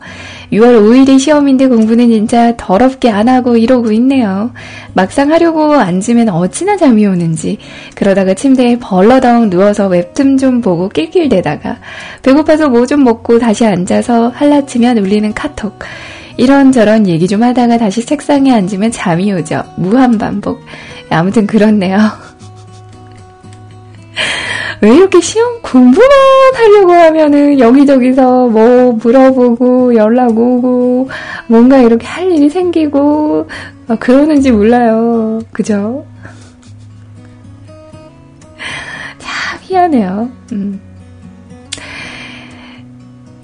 6월 5일이 시험인데 공부는 진짜 더럽게 안 하고 이러고 있네요. 막상 하려고 앉으면 어찌나 잠이 오는지 그러다가 침대에 벌러덩 누워서 웹툰 좀 보고 낄낄대다가 배고파서 뭐 좀 먹고 다시 앉아서 할라치면 울리는 카톡 이런저런 얘기 좀 하다가 다시 책상에 앉으면 잠이 오죠. 무한 반복. 아무튼 그렇네요. <laughs> 왜 이렇게 시험 공부만 하려고 하면은 여기저기서 뭐 물어보고 연락 오고 뭔가 이렇게 할 일이 생기고 어, 그러는지 몰라요. 그죠? <laughs> 참 희한해요. 음.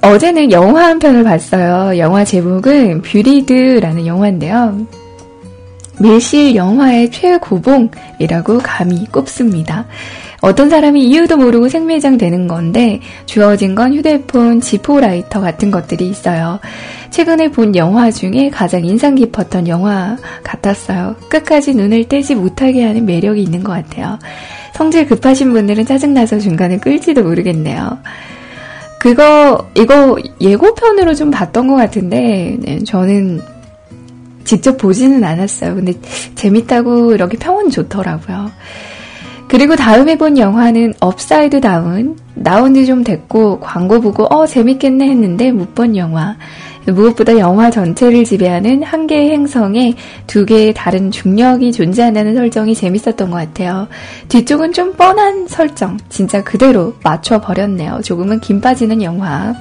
어제는 영화 한 편을 봤어요. 영화 제목은 뷰리드라는 영화인데요. 밀실 영화의 최고봉이라고 감히 꼽습니다. 어떤 사람이 이유도 모르고 생매장 되는 건데 주어진 건 휴대폰 지포라이터 같은 것들이 있어요. 최근에 본 영화 중에 가장 인상 깊었던 영화 같았어요. 끝까지 눈을 떼지 못하게 하는 매력이 있는 것 같아요. 성질 급하신 분들은 짜증나서 중간에 끌지도 모르겠네요. 그거, 이거 예고편으로 좀 봤던 것 같은데, 네, 저는 직접 보지는 않았어요. 근데 재밌다고 이렇게 평은 좋더라고요. 그리고 다음에 본 영화는 업사이드 다운. 나온 지 좀 됐고, 광고 보고, 어, 재밌겠네 했는데 못 본 영화. 무엇보다 영화 전체를 지배하는 한 개의 행성에 두 개의 다른 중력이 존재한다는 설정이 재밌었던 것 같아요. 뒤쪽은 좀 뻔한 설정, 진짜 그대로 맞춰버렸네요. 조금은 김 빠지는 영화.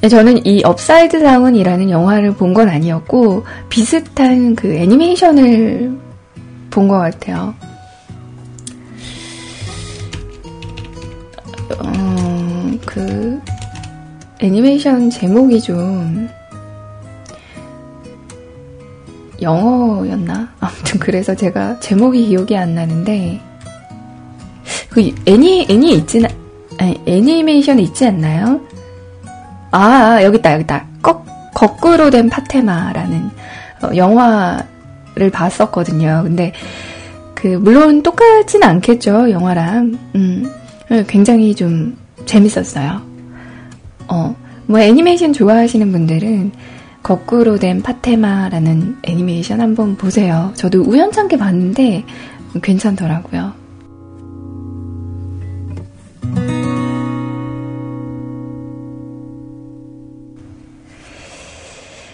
네, 저는 이 업사이드 다운이라는 영화를 본 건 아니었고, 비슷한 그 애니메이션을 본 것 같아요. 어, 그, 애니메이션 제목이 좀 영어였나? 아무튼 그래서 제가 제목이 기억이 안 나는데 그 애니 애니 있진 아니 애니메이션 있지 않나요? 아 여기 있다 여기 있다 거, 거꾸로 된 파테마라는 어, 영화 를 봤었거든요. 근데 그 물론 똑같진 않겠죠 영화랑 음 굉장히 좀 재밌었어요. 어, 뭐 애니메이션 좋아하시는 분들은 거꾸로 된 파테마라는 애니메이션 한번 보세요. 저도 우연찮게 봤는데 괜찮더라고요.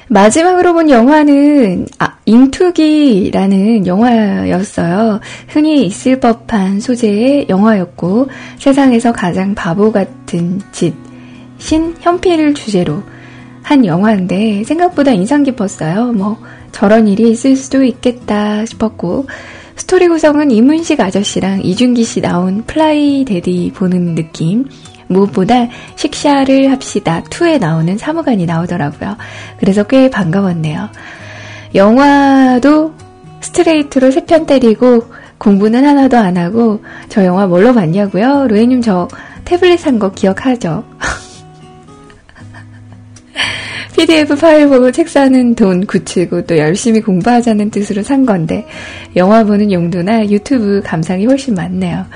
마지막으로 본 영화는 아, 인투기라는 영화였어요. 흔히 있을 법한 소재의 영화였고 세상에서 가장 바보 같은 짓 신현필을 주제로 한 영화인데 생각보다 인상 깊었어요. 뭐 저런 일이 있을 수도 있겠다 싶었고 스토리 구성은 이문식 아저씨랑 이준기 씨 나온 플라이 데디 보는 느낌. 무엇보다 식샤를 합시다 2에 나오는 사무관이 나오더라고요. 그래서 꽤 반가웠네요. 영화도 스트레이트로 세 편 때리고 공부는 하나도 안 하고 저 영화 뭘로 봤냐고요? 로에님 저 태블릿 산 거 기억하죠? <laughs> PDF 파일 보고 책 사는 돈 굳히고 또 열심히 공부하자는 뜻으로 산 건데 영화 보는 용도나 유튜브 감상이 훨씬 많네요.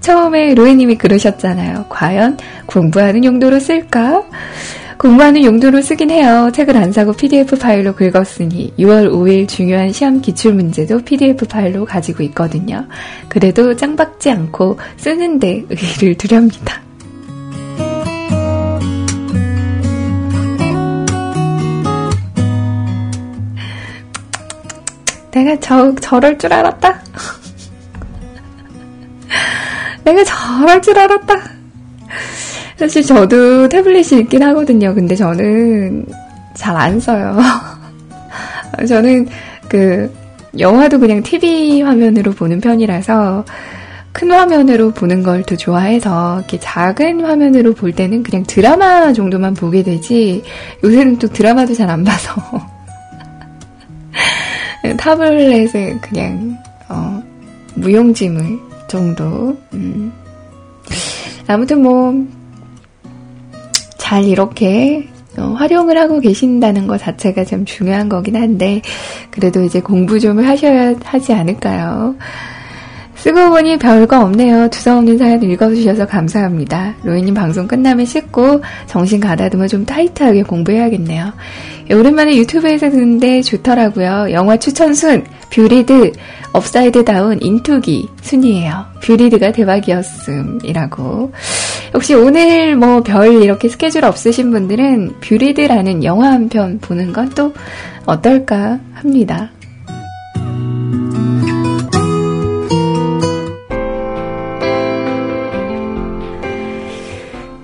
처음에 로이님이 그러셨잖아요. 과연 공부하는 용도로 쓸까? 공부하는 용도로 쓰긴 해요. 책을 안 사고 PDF 파일로 긁었으니 6월 5일 중요한 시험 기출 문제도 PDF 파일로 가지고 있거든요. 그래도 짱박지 않고 쓰는데 의의를 두렵니다. 내가 저, 저럴 줄 알았다. <laughs> 내가 저럴 줄 알았다. 사실 저도 태블릿이 있긴 하거든요. 근데 저는 잘 안 써요. <laughs> 저는 그 영화도 그냥 TV 화면으로 보는 편이라서 큰 화면으로 보는 걸 더 좋아해서 이렇게 작은 화면으로 볼 때는 그냥 드라마 정도만 보게 되지 요새는 또 드라마도 잘 안 봐서 <laughs> 타블렛은 그냥 어, 무용지물 정도. 음. 아무튼 뭐 잘 이렇게 어, 활용을 하고 계신다는 것 자체가 참 중요한 거긴 한데 그래도 이제 공부 좀 하셔야 하지 않을까요? 쓰고 보니 별거 없네요. 두서없는 사연 읽어주셔서 감사합니다. 로이님 방송 끝나면 씻고 정신 가다듬어 좀 타이트하게 공부해야겠네요. 예, 오랜만에 유튜브에서 듣는데 좋더라고요. 영화 추천 순, Buried, 업사이드 다운, 인투기 순이에요. Buried가 대박이었음이라고. 혹시 오늘 뭐 별 이렇게 스케줄 없으신 분들은 뷰리드라는 영화 한 편 보는 건 또 어떨까 합니다.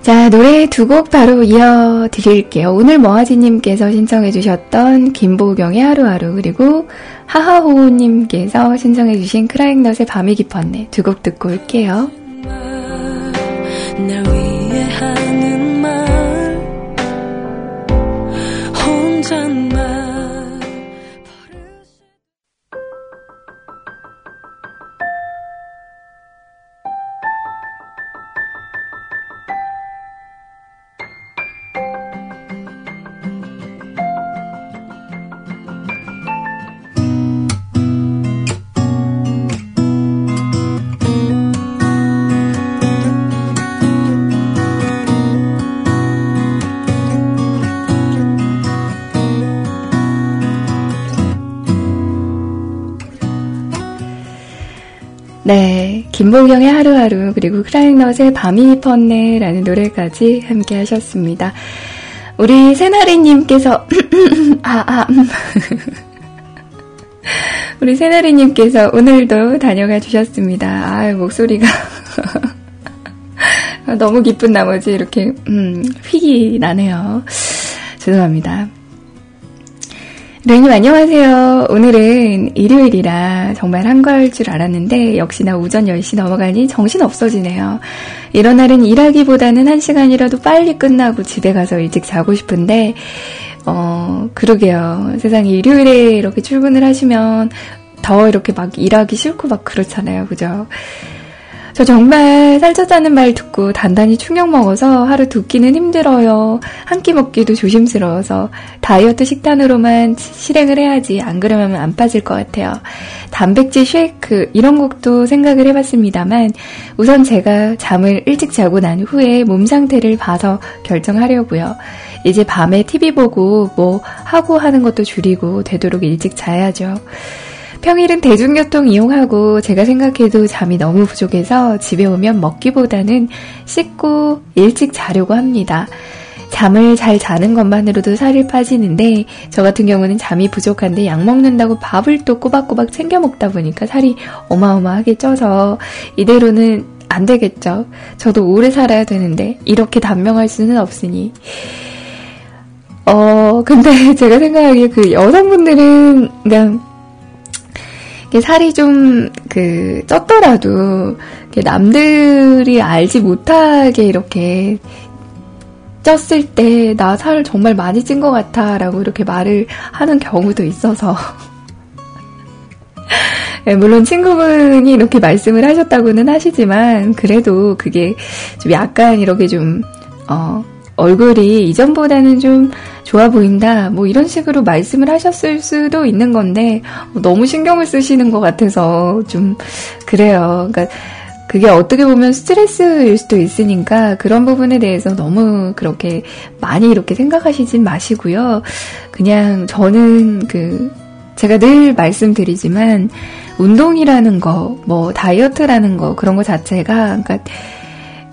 자, 노래 두 곡 바로 이어드릴게요. 오늘 머하지님께서 신청해주셨던 김보경의 하루하루, 그리고 하하호호님께서 신청해주신 크라잉넛의 밤이 깊었네. 두 곡 듣고 올게요. 네, 김보경의 하루하루 그리고 크라잉넛의 밤이 펀네라는 노래까지 함께 하셨습니다. 우리 새나리님께서 <clears throat> 아 아. 음. <laughs> 우리 새나리님께서 오늘도 다녀가 주셨습니다. 아 목소리가 <laughs> 너무 기쁜 나머지 이렇게 음, 휙이 나네요. 죄송합니다. 레님 안녕하세요. 오늘은 일요일이라 정말 한가할 줄 알았는데 역시나 오전 10시 넘어가니 정신 없어지네요. 이런 날은 일하기보다는 한 시간이라도 빨리 끝나고 집에 가서 일찍 자고 싶은데 어 그러게요. 세상에 일요일에 이렇게 출근을 하시면 더 이렇게 막 일하기 싫고 막 그렇잖아요. 그죠? 저 정말 살쪘다는 말 듣고 단단히 충격 먹어서 하루 두 끼는 힘들어요. 한 끼 먹기도 조심스러워서 다이어트 식단으로만 실행을 해야지 안 그러면 안 빠질 것 같아요. 단백질 쉐이크 이런 곡도 생각을 해봤습니다만 우선 제가 잠을 일찍 자고 난 후에 몸 상태를 봐서 결정하려고요. 이제 밤에 TV 보고 뭐 하고 하는 것도 줄이고 되도록 일찍 자야죠. 평일은 대중교통 이용하고 제가 생각해도 잠이 너무 부족해서 집에 오면 먹기보다는 씻고 일찍 자려고 합니다. 잠을 잘 자는 것만으로도 살이 빠지는데 저 같은 경우는 잠이 부족한데 약 먹는다고 밥을 또 꼬박꼬박 챙겨 먹다 보니까 살이 어마어마하게 쪄서 이대로는 안 되겠죠. 저도 오래 살아야 되는데 이렇게 단명할 수는 없으니. 어, 근데 <laughs> 제가 생각하기에 그 여성분들은 그냥 살이 좀, 그, 쪘더라도, 남들이 알지 못하게 이렇게 쪘을 때, 나 살 정말 많이 찐 것 같아. 라고 이렇게 말을 하는 경우도 있어서. <laughs> 네, 물론 친구분이 이렇게 말씀을 하셨다고는 하시지만, 그래도 그게 좀 약간 이렇게 좀, 어, 얼굴이 이전보다는 좀 좋아 보인다. 뭐 이런 식으로 말씀을 하셨을 수도 있는 건데 너무 신경을 쓰시는 것 같아서 좀 그래요. 그러니까 그게 어떻게 보면 스트레스일 수도 있으니까 그런 부분에 대해서 너무 그렇게 많이 이렇게 생각하시진 마시고요. 그냥 저는 그 제가 늘 말씀드리지만 운동이라는 거, 뭐 다이어트라는 거 그런 거 자체가 그러니까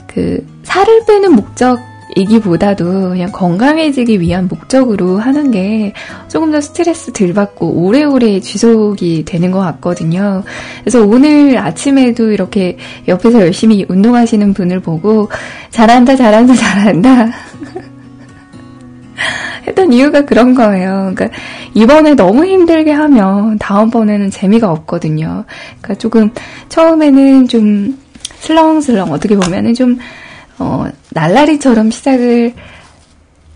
그 살을 빼는 목적 이기보다도 그냥 건강해지기 위한 목적으로 하는 게 조금 더 스트레스 덜 받고 오래오래 지속이 되는 것 같거든요. 그래서 오늘 아침에도 이렇게 옆에서 열심히 운동하시는 분을 보고 잘한다, 잘한다, <laughs> 잘한다. 했던 이유가 그런 거예요. 그러니까 이번에 너무 힘들게 하면 다음번에는 재미가 없거든요. 그러니까 조금 처음에는 좀 슬렁슬렁 어떻게 보면은 좀 어, 날라리처럼 시작을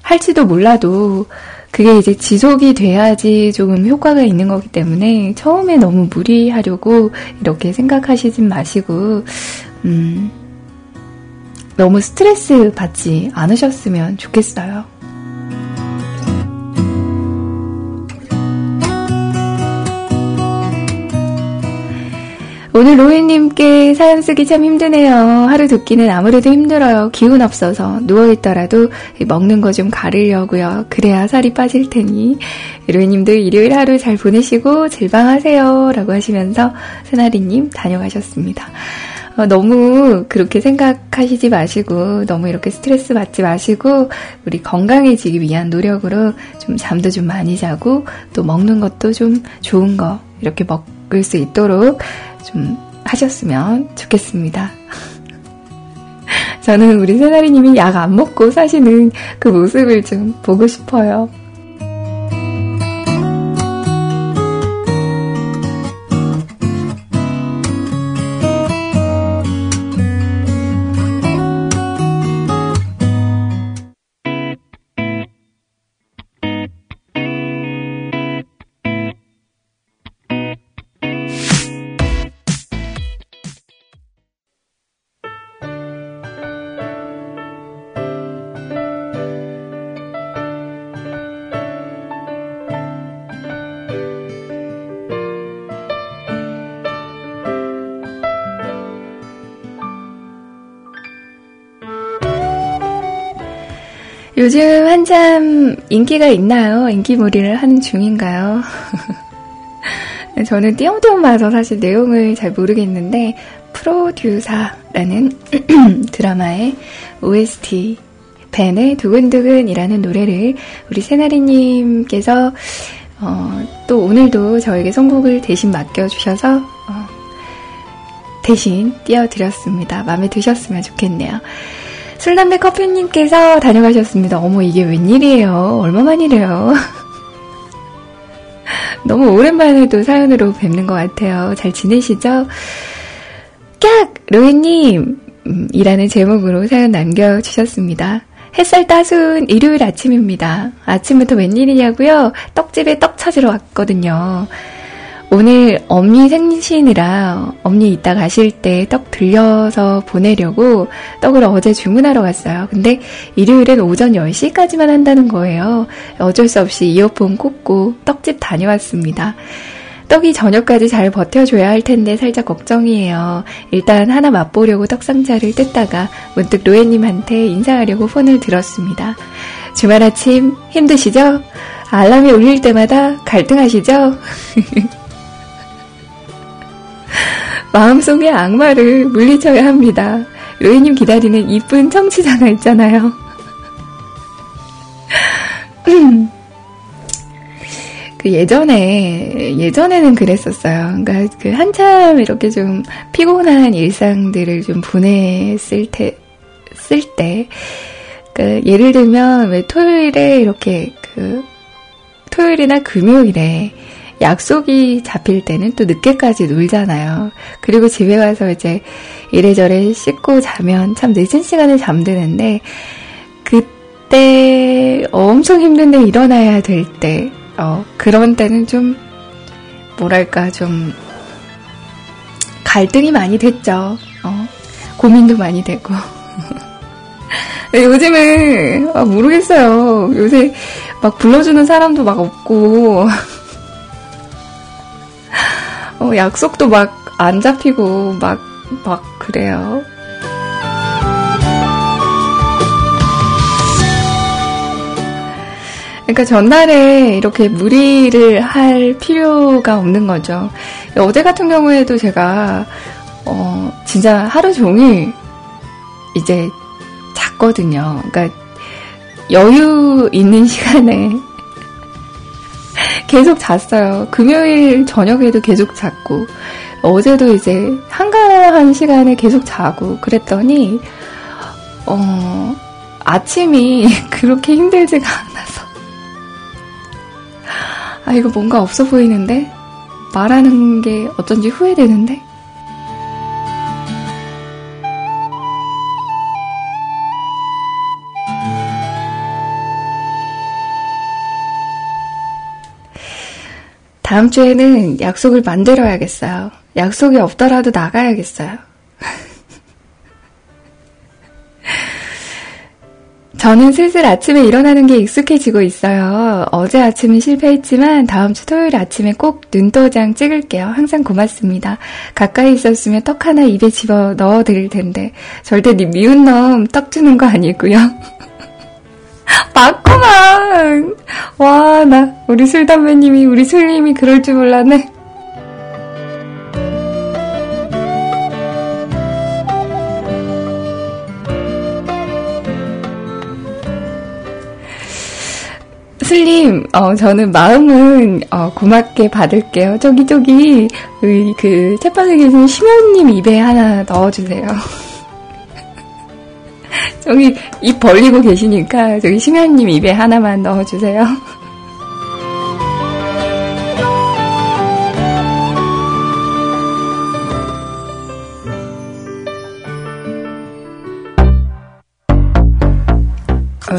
할지도 몰라도 그게 이제 지속이 돼야지 조금 효과가 있는 거기 때문에 처음에 너무 무리하려고 이렇게 생각하시진 마시고, 음, 너무 스트레스 받지 않으셨으면 좋겠어요. 오늘 로이님께 사연 쓰기 참 힘드네요. 하루 두 끼는 아무래도 힘들어요. 기운 없어서 누워있더라도 먹는 거 좀 가르려고요. 그래야 살이 빠질 테니. 로이님도 일요일 하루 잘 보내시고 질방하세요. 라고 하시면서 세나리님 다녀가셨습니다. 어, 너무 그렇게 생각하시지 마시고 너무 이렇게 스트레스 받지 마시고 우리 건강해지기 위한 노력으로 좀 잠도 좀 많이 자고 또 먹는 것도 좀 좋은 거 이렇게 먹 을 수 있도록 좀 하셨으면 좋겠습니다. <laughs> 저는 우리 새나리님이 약 안 먹고 사시는 그 모습을 좀 보고 싶어요. 요즘 한참 인기가 있나요? 인기몰이를 하는 중인가요? <laughs> 저는 띄엄띄엄 봐서 사실 내용을 잘 모르겠는데 프로듀사라는 <clears throat> 드라마의 OST 벤의 두근두근이라는 노래를 우리 세나리님께서 어, 또 오늘도 저에게 선곡을 대신 맡겨주셔서 어, 대신 띄워드렸습니다. 마음에 드셨으면 좋겠네요. 술담배 커피님께서 다녀가셨습니다. 어머 이게 웬일이에요. 얼마만이래요. <laughs> 너무 오랜만에 또 사연으로 뵙는 것 같아요. 잘 지내시죠? 깍! 로이님! 음, 이라는 제목으로 사연 남겨주셨습니다. 햇살 따스운 일요일 아침입니다. 아침부터 웬일이냐고요? 떡집에 떡 찾으러 왔거든요. 오늘 엄니 생신이라 엄니 이따 가실 때 떡 들려서 보내려고 떡을 어제 주문하러 갔어요. 근데 일요일엔 오전 10시까지만 한다는 거예요. 어쩔 수 없이 이어폰 꽂고 떡집 다녀왔습니다. 떡이 저녁까지 잘 버텨줘야 할 텐데 살짝 걱정이에요. 일단 하나 맛보려고 떡 상자를 뜯다가 문득 로에님한테 인사하려고 폰을 들었습니다. 주말 아침 힘드시죠? 알람이 울릴 때마다 갈등하시죠? <laughs> <laughs> 마음속의 악마를 물리쳐야 합니다. 로이님 기다리는 이쁜 청취자가 있잖아요. <laughs> 그 예전에, 예전에는 그랬었어요. 그러니까 그 한참 이렇게 좀 피곤한 일상들을 좀 보냈을 때, 쓸 때, 그 예를 들면 왜 토요일에 이렇게 그 토요일이나 금요일에 약속이 잡힐 때는 또 늦게까지 놀잖아요. 그리고 집에 와서 이제 이래저래 씻고 자면 참 늦은 시간에 잠드는데, 그때 엄청 힘든데 일어나야 될 때, 어, 그런 때는 좀, 뭐랄까, 좀, 갈등이 많이 됐죠. 어, 고민도 많이 되고. <laughs> 요즘은, 아, 모르겠어요. 요새 막 불러주는 사람도 막 없고, <laughs> 어, 약속도 막 안 잡히고 막, 막 그래요. 그러니까 전날에 이렇게 무리를 할 필요가 없는 거죠. 어제 같은 경우에도 제가, 어, 진짜 하루 종일 이제 잤거든요. 그러니까 여유 있는 <laughs> 시간에 계속 잤어요. 금요일 저녁에도 계속 잤고, 어제도 이제 한가한 시간에 계속 자고 그랬더니, 어, 아침이 <laughs> 그렇게 힘들지가 않아서. 아, 이거 뭔가 없어 보이는데? 말하는 게 어쩐지 후회되는데? 다음 주에는 약속을 만들어야겠어요. 약속이 없더라도 나가야겠어요. <laughs> 저는 슬슬 아침에 일어나는 게 익숙해지고 있어요. 어제 아침은 실패했지만 다음 주 토요일 아침에 꼭 눈도장 찍을게요. 항상 고맙습니다. 가까이 있었으면 떡 하나 입에 집어 넣어 드릴 텐데 절대 네 미운 놈 떡 주는 거 아니고요. <laughs> 맞구만. 와, 나 우리 술담배님이 우리 술님이 그럴 줄 몰랐네. 슬님, 어, 저는 마음은, 어, 고맙게 받을게요. 저기, 저기, 그, 그, 채판에 계신 심연님 입에 하나 넣어주세요. <laughs> 저기 입 벌리고 계시니까 저기 심연님 입에 하나만 넣어주세요.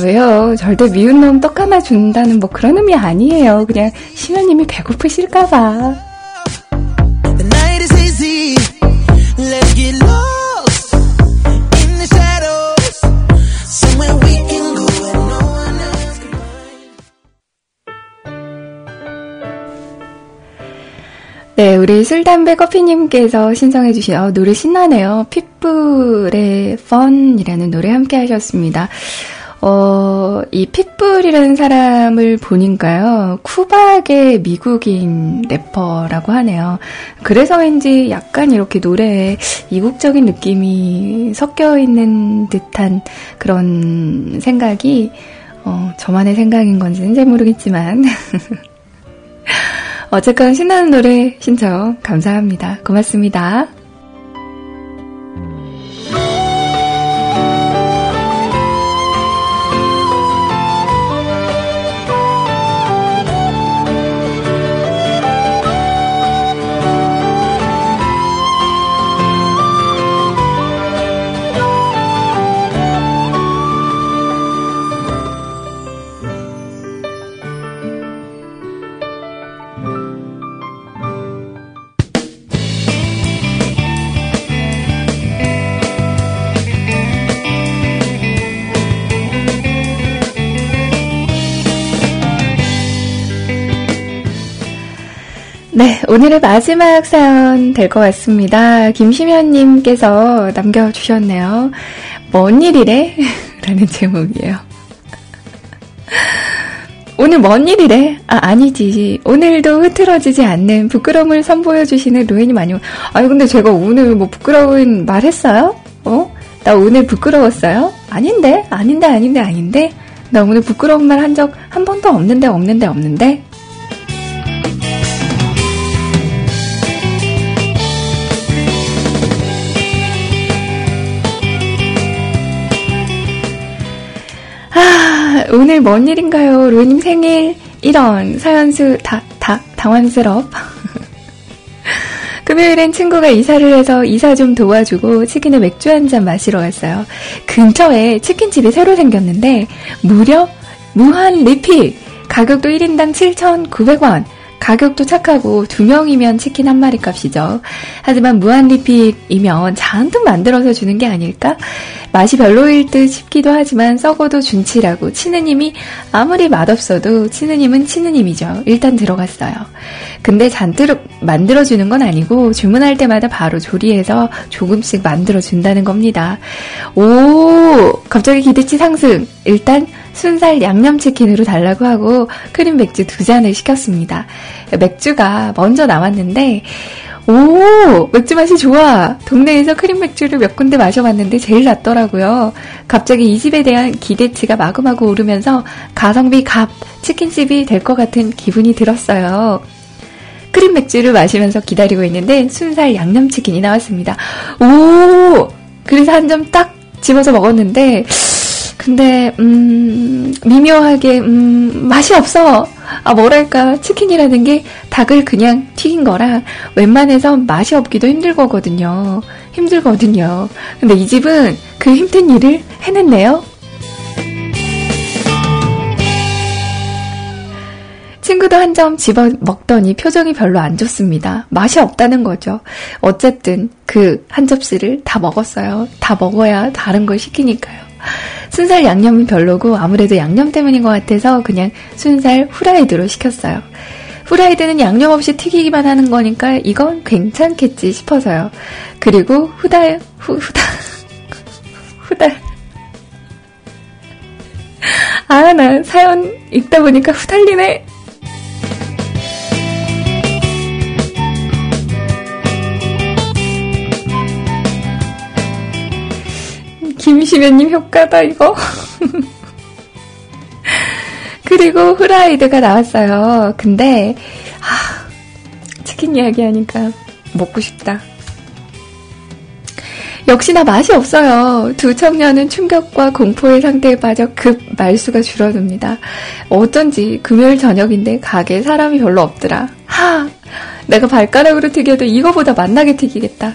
왜요? 절대 미운 놈떡 하나 준다는 뭐 그런 의미 아니에요. 그냥 심연님이 배고프실까봐. 네, 우리 술담배 커피님께서 신청해주신 어, 노래 신나네요. 핏불의 펀이라는 노래 함께 하셨습니다. 어, 이 핏불이라는 사람을 보니까요, 쿠박의 미국인 래퍼라고 하네요. 그래서 왠지 약간 이렇게 노래에 이국적인 느낌이 섞여 있는 듯한 그런 생각이, 어, 저만의 생각인 건지는 잘 모르겠지만. <laughs> 어쨌건 신나는 노래 신청 감사합니다. 고맙습니다. 네, 오늘의 마지막 사연 될 것 같습니다. 김시면님께서 남겨주셨네요. 뭔 일이래? <laughs> 라는 제목이에요. 오늘 뭔 일이래? 아, 아니지. 오늘도 흐트러지지 않는 부끄러움을 선보여주시는 로엔이 많이, 아니, 근데 제가 오늘 뭐 부끄러운 말 했어요? 어? 나 오늘 부끄러웠어요? 아닌데? 아닌데, 아닌데, 아닌데? 나 오늘 부끄러운 말 한 적 한 번도 없는데, 없는데, 없는데? 오늘 뭔 일인가요? 로님 생일? 이런 사연수 다, 다, 당황스럽. <laughs> 금요일엔 친구가 이사를 해서 이사 좀 도와주고 치킨에 맥주 한 잔 마시러 갔어요. 근처에 치킨집이 새로 생겼는데 무려 무한 리필! 가격도 1인당 7,900원. 가격도 착하고 두 명이면 치킨 한 마리 값이죠. 하지만 무한 리필이면 잔뜩 만들어서 주는 게 아닐까? 맛이 별로일 듯 싶기도 하지만 썩어도 준치라고 치느님이 아무리 맛없어도 치느님은 치느님이죠. 일단 들어갔어요. 근데 잔뜩 만들어주는 건 아니고 주문할 때마다 바로 조리해서 조금씩 만들어준다는 겁니다. 오! 갑자기 기대치 상승! 일단 순살 양념치킨으로 달라고 하고 크림 맥주 두 잔을 시켰습니다. 맥주가 먼저 나왔는데 오, 맥주 맛이 좋아. 동네에서 크림 맥주를 몇 군데 마셔봤는데 제일 낫더라고요. 갑자기 이 집에 대한 기대치가 마구마구 오르면서 가성비 갑 치킨집이 될 것 같은 기분이 들었어요. 크림 맥주를 마시면서 기다리고 있는데 순살 양념치킨이 나왔습니다. 오! 그래서 한 점 딱 집어서 먹었는데, 근데, 음, 미묘하게, 음, 맛이 없어. 아, 뭐랄까, 치킨이라는 게 닭을 그냥 튀긴 거라 웬만해서 맛이 없기도 힘들 거거든요. 힘들거든요. 근데 이 집은 그 힘든 일을 해냈네요. 친구도 한 점 집어 먹더니 표정이 별로 안 좋습니다. 맛이 없다는 거죠. 어쨌든 그 한 접시를 다 먹었어요. 다 먹어야 다른 걸 시키니까요. 순살 양념은 별로고 아무래도 양념 때문인 것 같아서 그냥 순살 후라이드로 시켰어요. 후라이드는 양념 없이 튀기기만 하는 거니까 이건 괜찮겠지 싶어서요. 그리고 후달, 후, 후달, <laughs> 후달. 아, 나 사연 읽다 보니까 후달리네. 김시면님 효과다, 이거. <laughs> 그리고 후라이드가 나왔어요. 근데, 아, 치킨 이야기 하니까 먹고 싶다. 역시나 맛이 없어요. 두 청년은 충격과 공포의 상태에 빠져 급 말수가 줄어듭니다. 어쩐지 금요일 저녁인데 가게에 사람이 별로 없더라. 하! 내가 발가락으로 튀겨도 이거보다 맛나게 튀기겠다.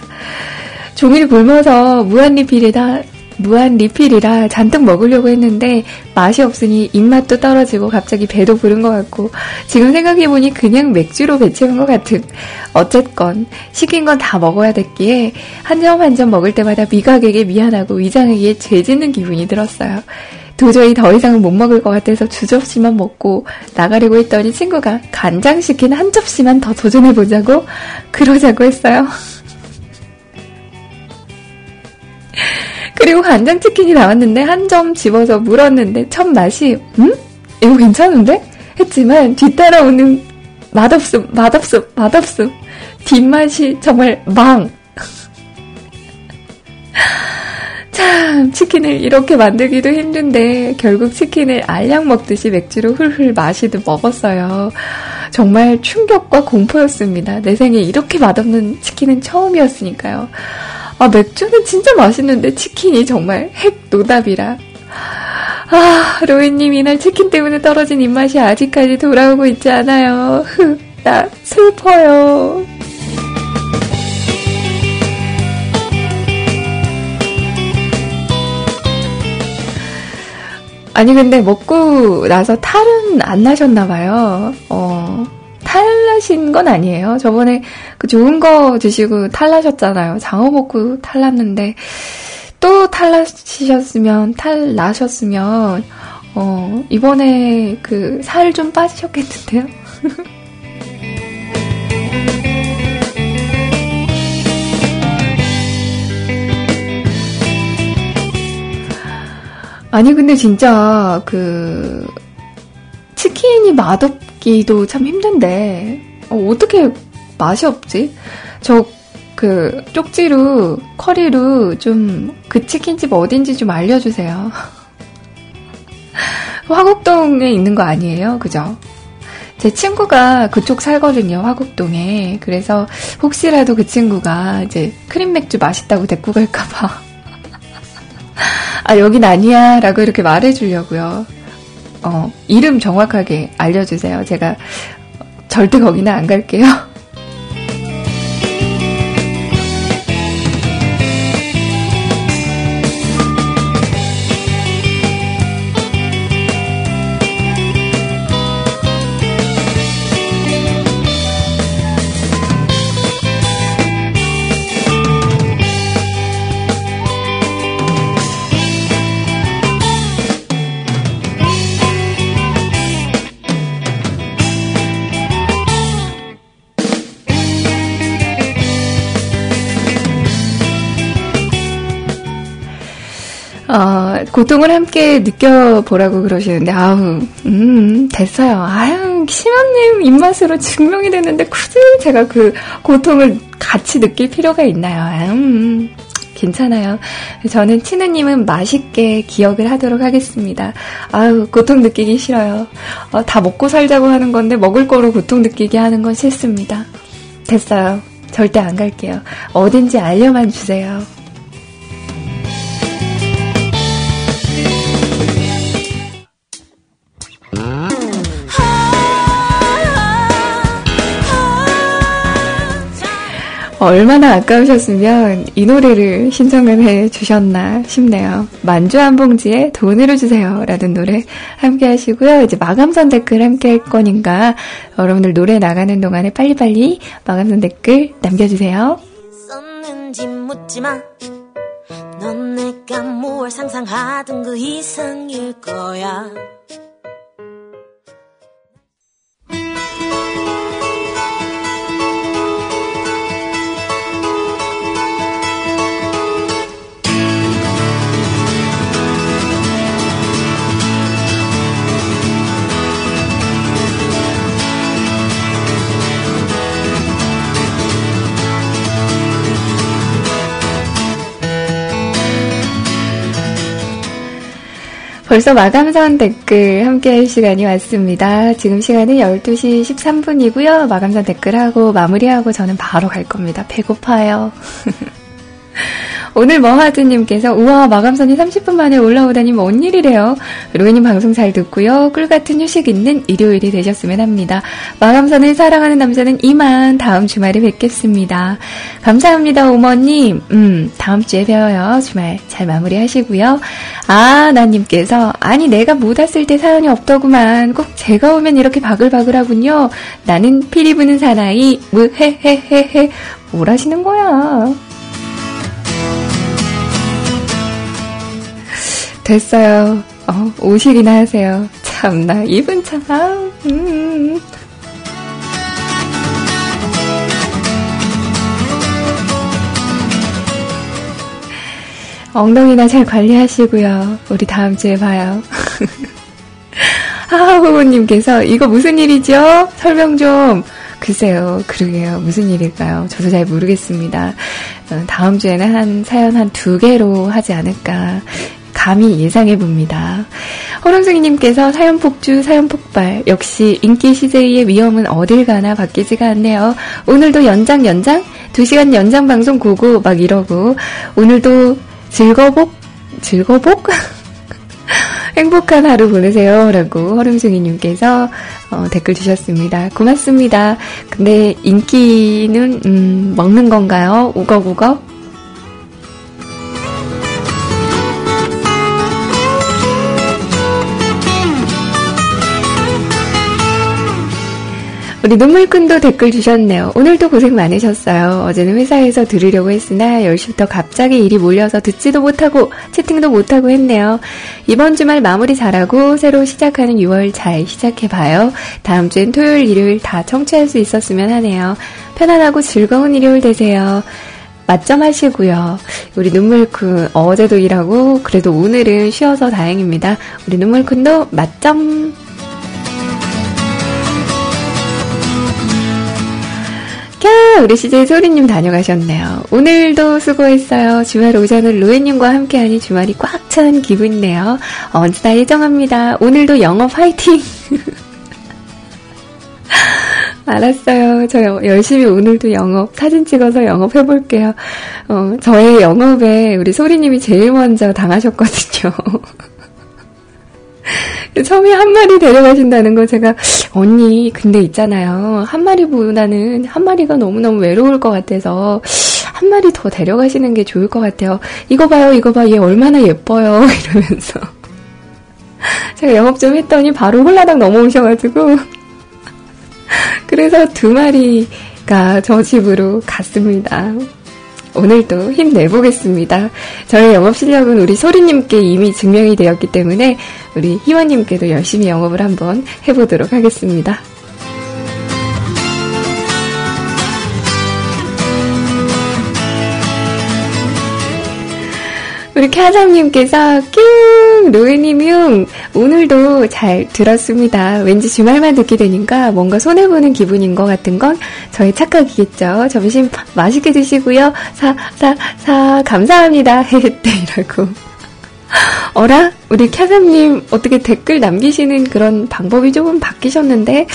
종일 굶어서 무한리필이다 무한 리필이라 잔뜩 먹으려고 했는데 맛이 없으니 입맛도 떨어지고 갑자기 배도 부른 것 같고 지금 생각해보니 그냥 맥주로 배채운 것 같은 어쨌건 시킨 건 다 먹어야 됐기에 한 점 한 점 먹을 때마다 미각에게 미안하고 위장에게 죄짓는 기분이 들었어요. 도저히 더 이상은 못 먹을 것 같아서 두 접시만 먹고 나가려고 했더니 친구가 간장 시킨 한 접시만 더 도전해보자고 그러자고 했어요. <laughs> 그리고 간장 치킨이 나왔는데 한 점 집어서 물었는데 첫 맛이 음? 이거 괜찮은데? 했지만 뒤따라오는 맛없음, 맛없음, 맛없음. 뒷맛이 정말 망. <laughs> 참, 치킨을 이렇게 만들기도 힘든데, 결국 치킨을 알약 먹듯이 맥주로 훌훌 마시듯 먹었어요. 정말 충격과 공포였습니다. 내 생에 이렇게 맛없는 치킨은 처음이었으니까요. 아, 맥주는 진짜 맛있는데, 치킨이 정말 핵 노답이라. 아, 로이님 이날 치킨 때문에 떨어진 입맛이 아직까지 돌아오고 있지 않아요. 흑, 나 슬퍼요. 아니 근데 먹고 나서 탈은 안 나셨나 봐요. 어, 탈 나신 건 아니에요. 저번에 그 좋은 거 드시고 탈 나셨잖아요. 장어 먹고 탈 났는데 또 탈나셨으면, 탈나셨으면, 어, 이번에 그 살 좀 빠지셨겠는데요? <laughs> 아니, 근데 진짜 그, 치킨이 맛없 기도 참 힘든데, 어, 어떻게 맛이 없지? 저 그 쪽지로 커리로 좀 그 치킨집 어딘지 좀 알려주세요. <laughs> 화곡동에 있는 거 아니에요? 그죠? 제 친구가 그쪽 살거든요, 화곡동에. 그래서 혹시라도 그 친구가 이제 크림 맥주 맛있다고 데리고 갈까봐. <laughs> 아, 여긴 아니야. 라고 이렇게 말해주려고요. 어, 이름 정확하게 알려주세요. 제가 절대 거기는 안 갈게요. <laughs> 고통을 함께 느껴보라고 그러시는데, 아우, 음, 됐어요. 아유, 심연님 입맛으로 증명이 됐는데, 굳이 제가 그 고통을 같이 느낄 필요가 있나요? 아유, 음, 괜찮아요. 저는 치느님은 맛있게 기억을 하도록 하겠습니다. 아유, 고통 느끼기 싫어요. 어, 다 먹고 살자고 하는 건데, 먹을 거로 고통 느끼게 하는 건 싫습니다. 됐어요. 절대 안 갈게요. 어딘지 알려만 주세요. 얼마나 아까우셨으면 이 노래를 신청을 해 주셨나 싶네요. 만주 한 봉지에 돈으로 주세요. 라는 노래 함께 하시고요. 이제 마감선 댓글 함께 할 거니까 여러분들 노래 나가는 동안에 빨리빨리 마감선 댓글 남겨주세요. 썼는지 묻지 마. 넌 내가 뭘 상상하던 그 이상일 거야. 벌써 마감선 댓글 함께 할 시간이 왔습니다. 지금 시간은 12시 13분이고요. 마감선 댓글하고 마무리하고 저는 바로 갈 겁니다. 배고파요. <laughs> 오늘 머하드님께서 우와 마감선이 30분 만에 올라오다니 뭔 일이래요. 로이님 방송 잘 듣고요. 꿀같은 휴식 있는 일요일이 되셨으면 합니다. 마감선을 사랑하는 남자는 이만 다음 주말에 뵙겠습니다. 감사합니다 오머님. 음 다음 주에 뵈어요. 주말 잘 마무리하시고요. 아 나님께서 아니 내가 못 왔을 때 사연이 없더구만. 꼭 제가 오면 이렇게 바글바글하군요. 나는 피리 부는 사나이 무헤헤헤헤 뭘 하시는 거야. 됐어요. 어, 오실이나 하세요. 참나, 이분 참, 아, 음. 엉덩이나 잘 관리하시고요. 우리 다음 주에 봐요. <laughs> 하하호호님께서 이거 무슨 일이죠? 설명 좀. 글쎄요, 그러게요. 무슨 일일까요? 저도 잘 모르겠습니다. 어, 다음 주에는 한 사연 한 두 개로 하지 않을까. 감히 예상해 봅니다. 호롱승이님께서 사연 폭주, 사연 폭발. 역시 인기 CJ의 위험은 어딜 가나 바뀌지가 않네요. 오늘도 연장, 연장? 2시간 연장 방송 고고 막 이러고. 오늘도 즐거복? 즐거복? <laughs> 행복한 하루 보내세요. 라고 허름승이님께서 어, 댓글 주셨습니다. 고맙습니다. 근데 인기는, 음, 먹는 건가요? 우걱우걱? 우리 눈물꾼도 댓글 주셨네요. 오늘도 고생 많으셨어요. 어제는 회사에서 들으려고 했으나 10시부터 갑자기 일이 몰려서 듣지도 못하고 채팅도 못하고 했네요. 이번 주말 마무리 잘하고 새로 시작하는 6월 잘 시작해봐요. 다음 주엔 토요일, 일요일 다 청취할 수 있었으면 하네요. 편안하고 즐거운 일요일 되세요. 맞점 하시고요. 우리 눈물꾼 어제도 일하고 그래도 오늘은 쉬어서 다행입니다. 우리 눈물꾼도 맞점 우리 CJ 소리님 다녀가셨네요. 오늘도 수고했어요. 주말 오전을 로엔님과 함께하니 주말이 꽉 찬 기분이네요. 언제나 예정합니다. 오늘도 영업 화이팅! <laughs> 알았어요. 저 열심히 오늘도 영업, 사진 찍어서 영업 해볼게요. 어, 저의 영업에 우리 소리님이 제일 먼저 당하셨거든요. <laughs> 처음에 한 마리 데려가신다는 거 제가 언니 근데 있잖아요. 한 마리보다는 한 마리가 너무너무 외로울 것 같아서 한 마리 더 데려가시는 게 좋을 것 같아요. 이거 봐요 이거 봐 얘 얼마나 예뻐요. <laughs> 이러면서. 제가 영업 좀 했더니 바로 홀라당 넘어오셔가지고. 그래서 두 마리가 저 집으로 갔습니다. 오늘도 힘내보겠습니다. 저의 영업 실력은 우리 소리님께 이미 증명이 되었기 때문에 우리 희원님께도 열심히 영업을 한번 해보도록 하겠습니다. 우리 캐사님께서 뀨 로이님용 오늘도 잘 들었습니다. 왠지 주말만 듣게 되니까 뭔가 손해보는 기분인 것 같은 건 저의 착각이겠죠. 점심 맛있게 드시고요. 사, 사, 사, 감사합니다. <laughs> 헤헤떼이라고. 어라? 우리 캐삼님 어떻게 댓글 남기시는 그런 방법이 조금 바뀌셨는데,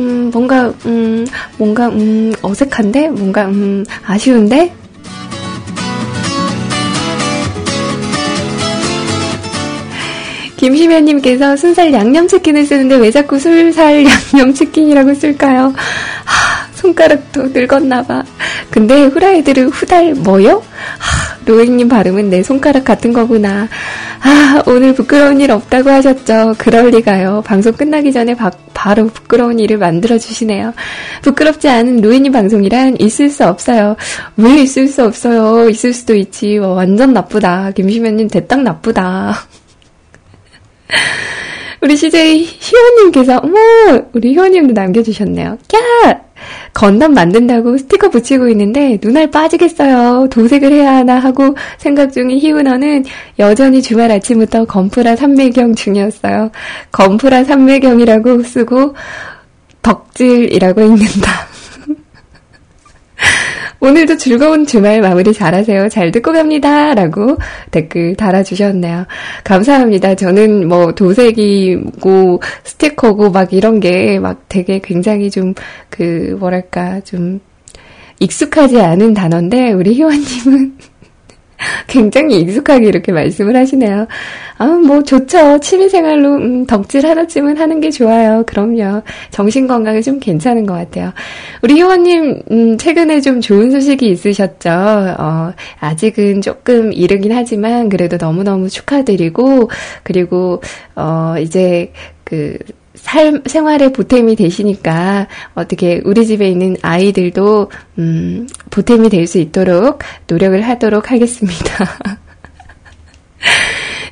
음, 뭔가, 음, 뭔가, 음, 어색한데? 뭔가, 음, 아쉬운데? 김시면님께서 순살 양념치킨을 쓰는데 왜 자꾸 술살 <laughs> 양념치킨이라고 쓸까요? 하, 손가락도 늙었나봐. 근데 후라이드를 후달 뭐요? 하, 로잉님 발음은 내 손가락 같은 거구나. 아, 오늘 부끄러운 일 없다고 하셨죠? 그럴 리가요. 방송 끝나기 전에 바, 바로 부끄러운 일을 만들어주시네요. 부끄럽지 않은 로잉님 방송이란 있을 수 없어요. 왜 있을 수 없어요? 있을 수도 있지. 어, 완전 나쁘다. 김시면님 대딱 나쁘다. 우리 CJ 희원님께서, 어머, 우리 희원님도 남겨주셨네요. 캬! 건담 만든다고 스티커 붙이고 있는데 눈알 빠지겠어요. 도색을 해야 하나 하고 생각 중인 희은어는 여전히 주말 아침부터 건프라 삼매경 중이었어요. 건프라 삼매경이라고 쓰고 덕질이라고 읽는다. 오늘도 즐거운 주말 마무리 잘하세요. 잘 듣고 갑니다. 라고 댓글 달아주셨네요. 감사합니다. 저는 뭐 도색이고 스티커고 막 이런 게 막 되게 굉장히 좀 그 뭐랄까 좀 익숙하지 않은 단어인데 우리 희원님은 <laughs> 굉장히 익숙하게 이렇게 말씀을 하시네요. 아, 뭐 좋죠. 취미생활로 음, 덕질 하나쯤은 하는 게 좋아요. 그럼요. 정신 건강에 좀 괜찮은 것 같아요. 우리 효원님 음, 최근에 좀 좋은 소식이 있으셨죠. 어, 아직은 조금 이르긴 하지만 그래도 너무너무 축하드리고 그리고 어, 이제 그 삶, 생활의 보탬이 되시니까 어떻게 우리 집에 있는 아이들도 음, 보탬이 될 수 있도록 노력을 하도록 하겠습니다. <laughs>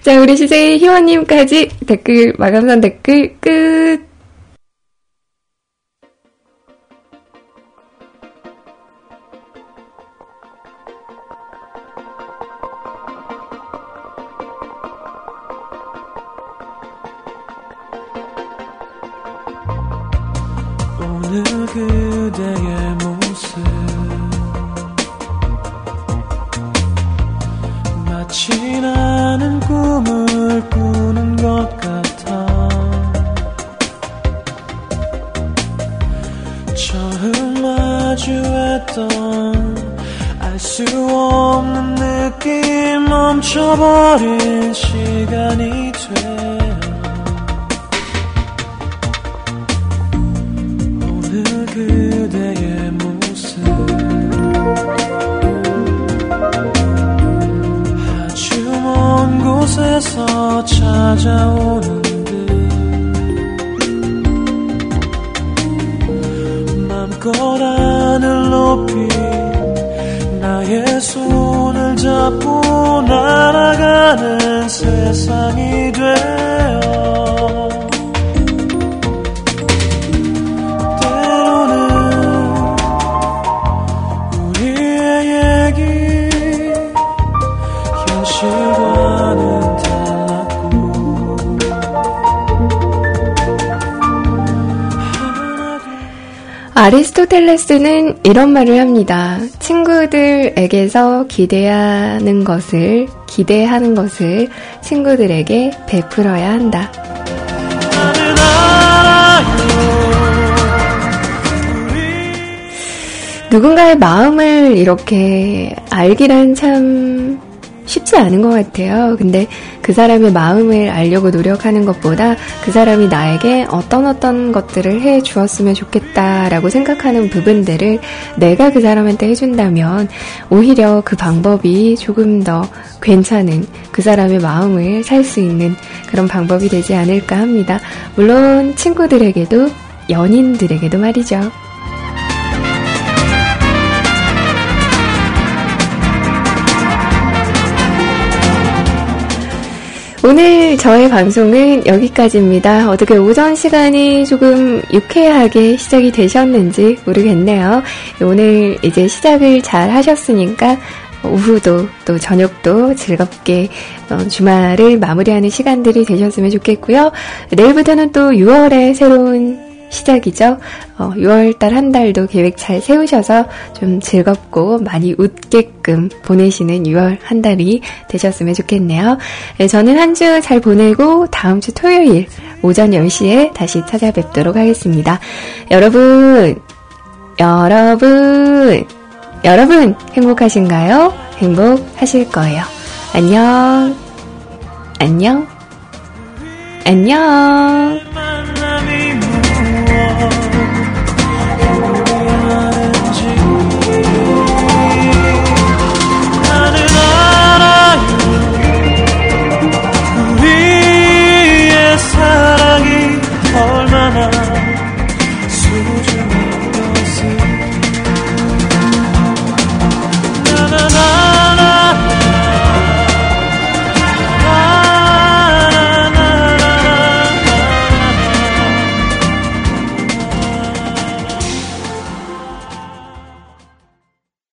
자, 우리 CJ 희원님까지 댓글, 마감선 댓글 끝! 그대의 모습. 마치 나는 꿈을 꾸는 것 같아. 처음 마주했던 알 수 없는 느낌 멈춰버린 시간이 돼 곳에서 찾아오는 듯 맘껏 하늘 높이 나의 손을 잡고 날아가는 세상이 되 아리스토텔레스는 이런 말을 합니다. 친구들에게서 기대하는 것을, 기대하는 것을 친구들에게 베풀어야 한다. 누군가의 마음을 이렇게 알기란 참 쉽지 않은 것 같아요. 근데 그 사람의 마음을 알려고 노력하는 것보다 그 사람이 나에게 어떤 어떤 것들을 해 주었으면 좋겠다라고 생각하는 부분들을 내가 그 사람한테 해준다면 오히려 그 방법이 조금 더 괜찮은 그 사람의 마음을 살 수 있는 그런 방법이 되지 않을까 합니다. 물론 친구들에게도 연인들에게도 말이죠. 오늘 저의 방송은 여기까지입니다. 어떻게 오전 시간이 조금 유쾌하게 시작이 되셨는지 모르겠네요. 오늘 이제 시작을 잘 하셨으니까 오후도 또 저녁도 즐겁게 어, 주말을 마무리하는 시간들이 되셨으면 좋겠고요. 내일부터는 또 6월의 새로운 시작이죠. 어, 6월달 한 달도 계획 잘 세우셔서 좀 즐겁고 많이 웃게끔 보내시는 6월 한 달이 되셨으면 좋겠네요. 네, 저는 한 주 잘 보내고 다음 주 토요일 오전 10시에 다시 찾아뵙도록 하겠습니다. 여러분, 여러분, 여러분 행복하신가요? 행복하실 거예요. 안녕, 안녕, 안녕.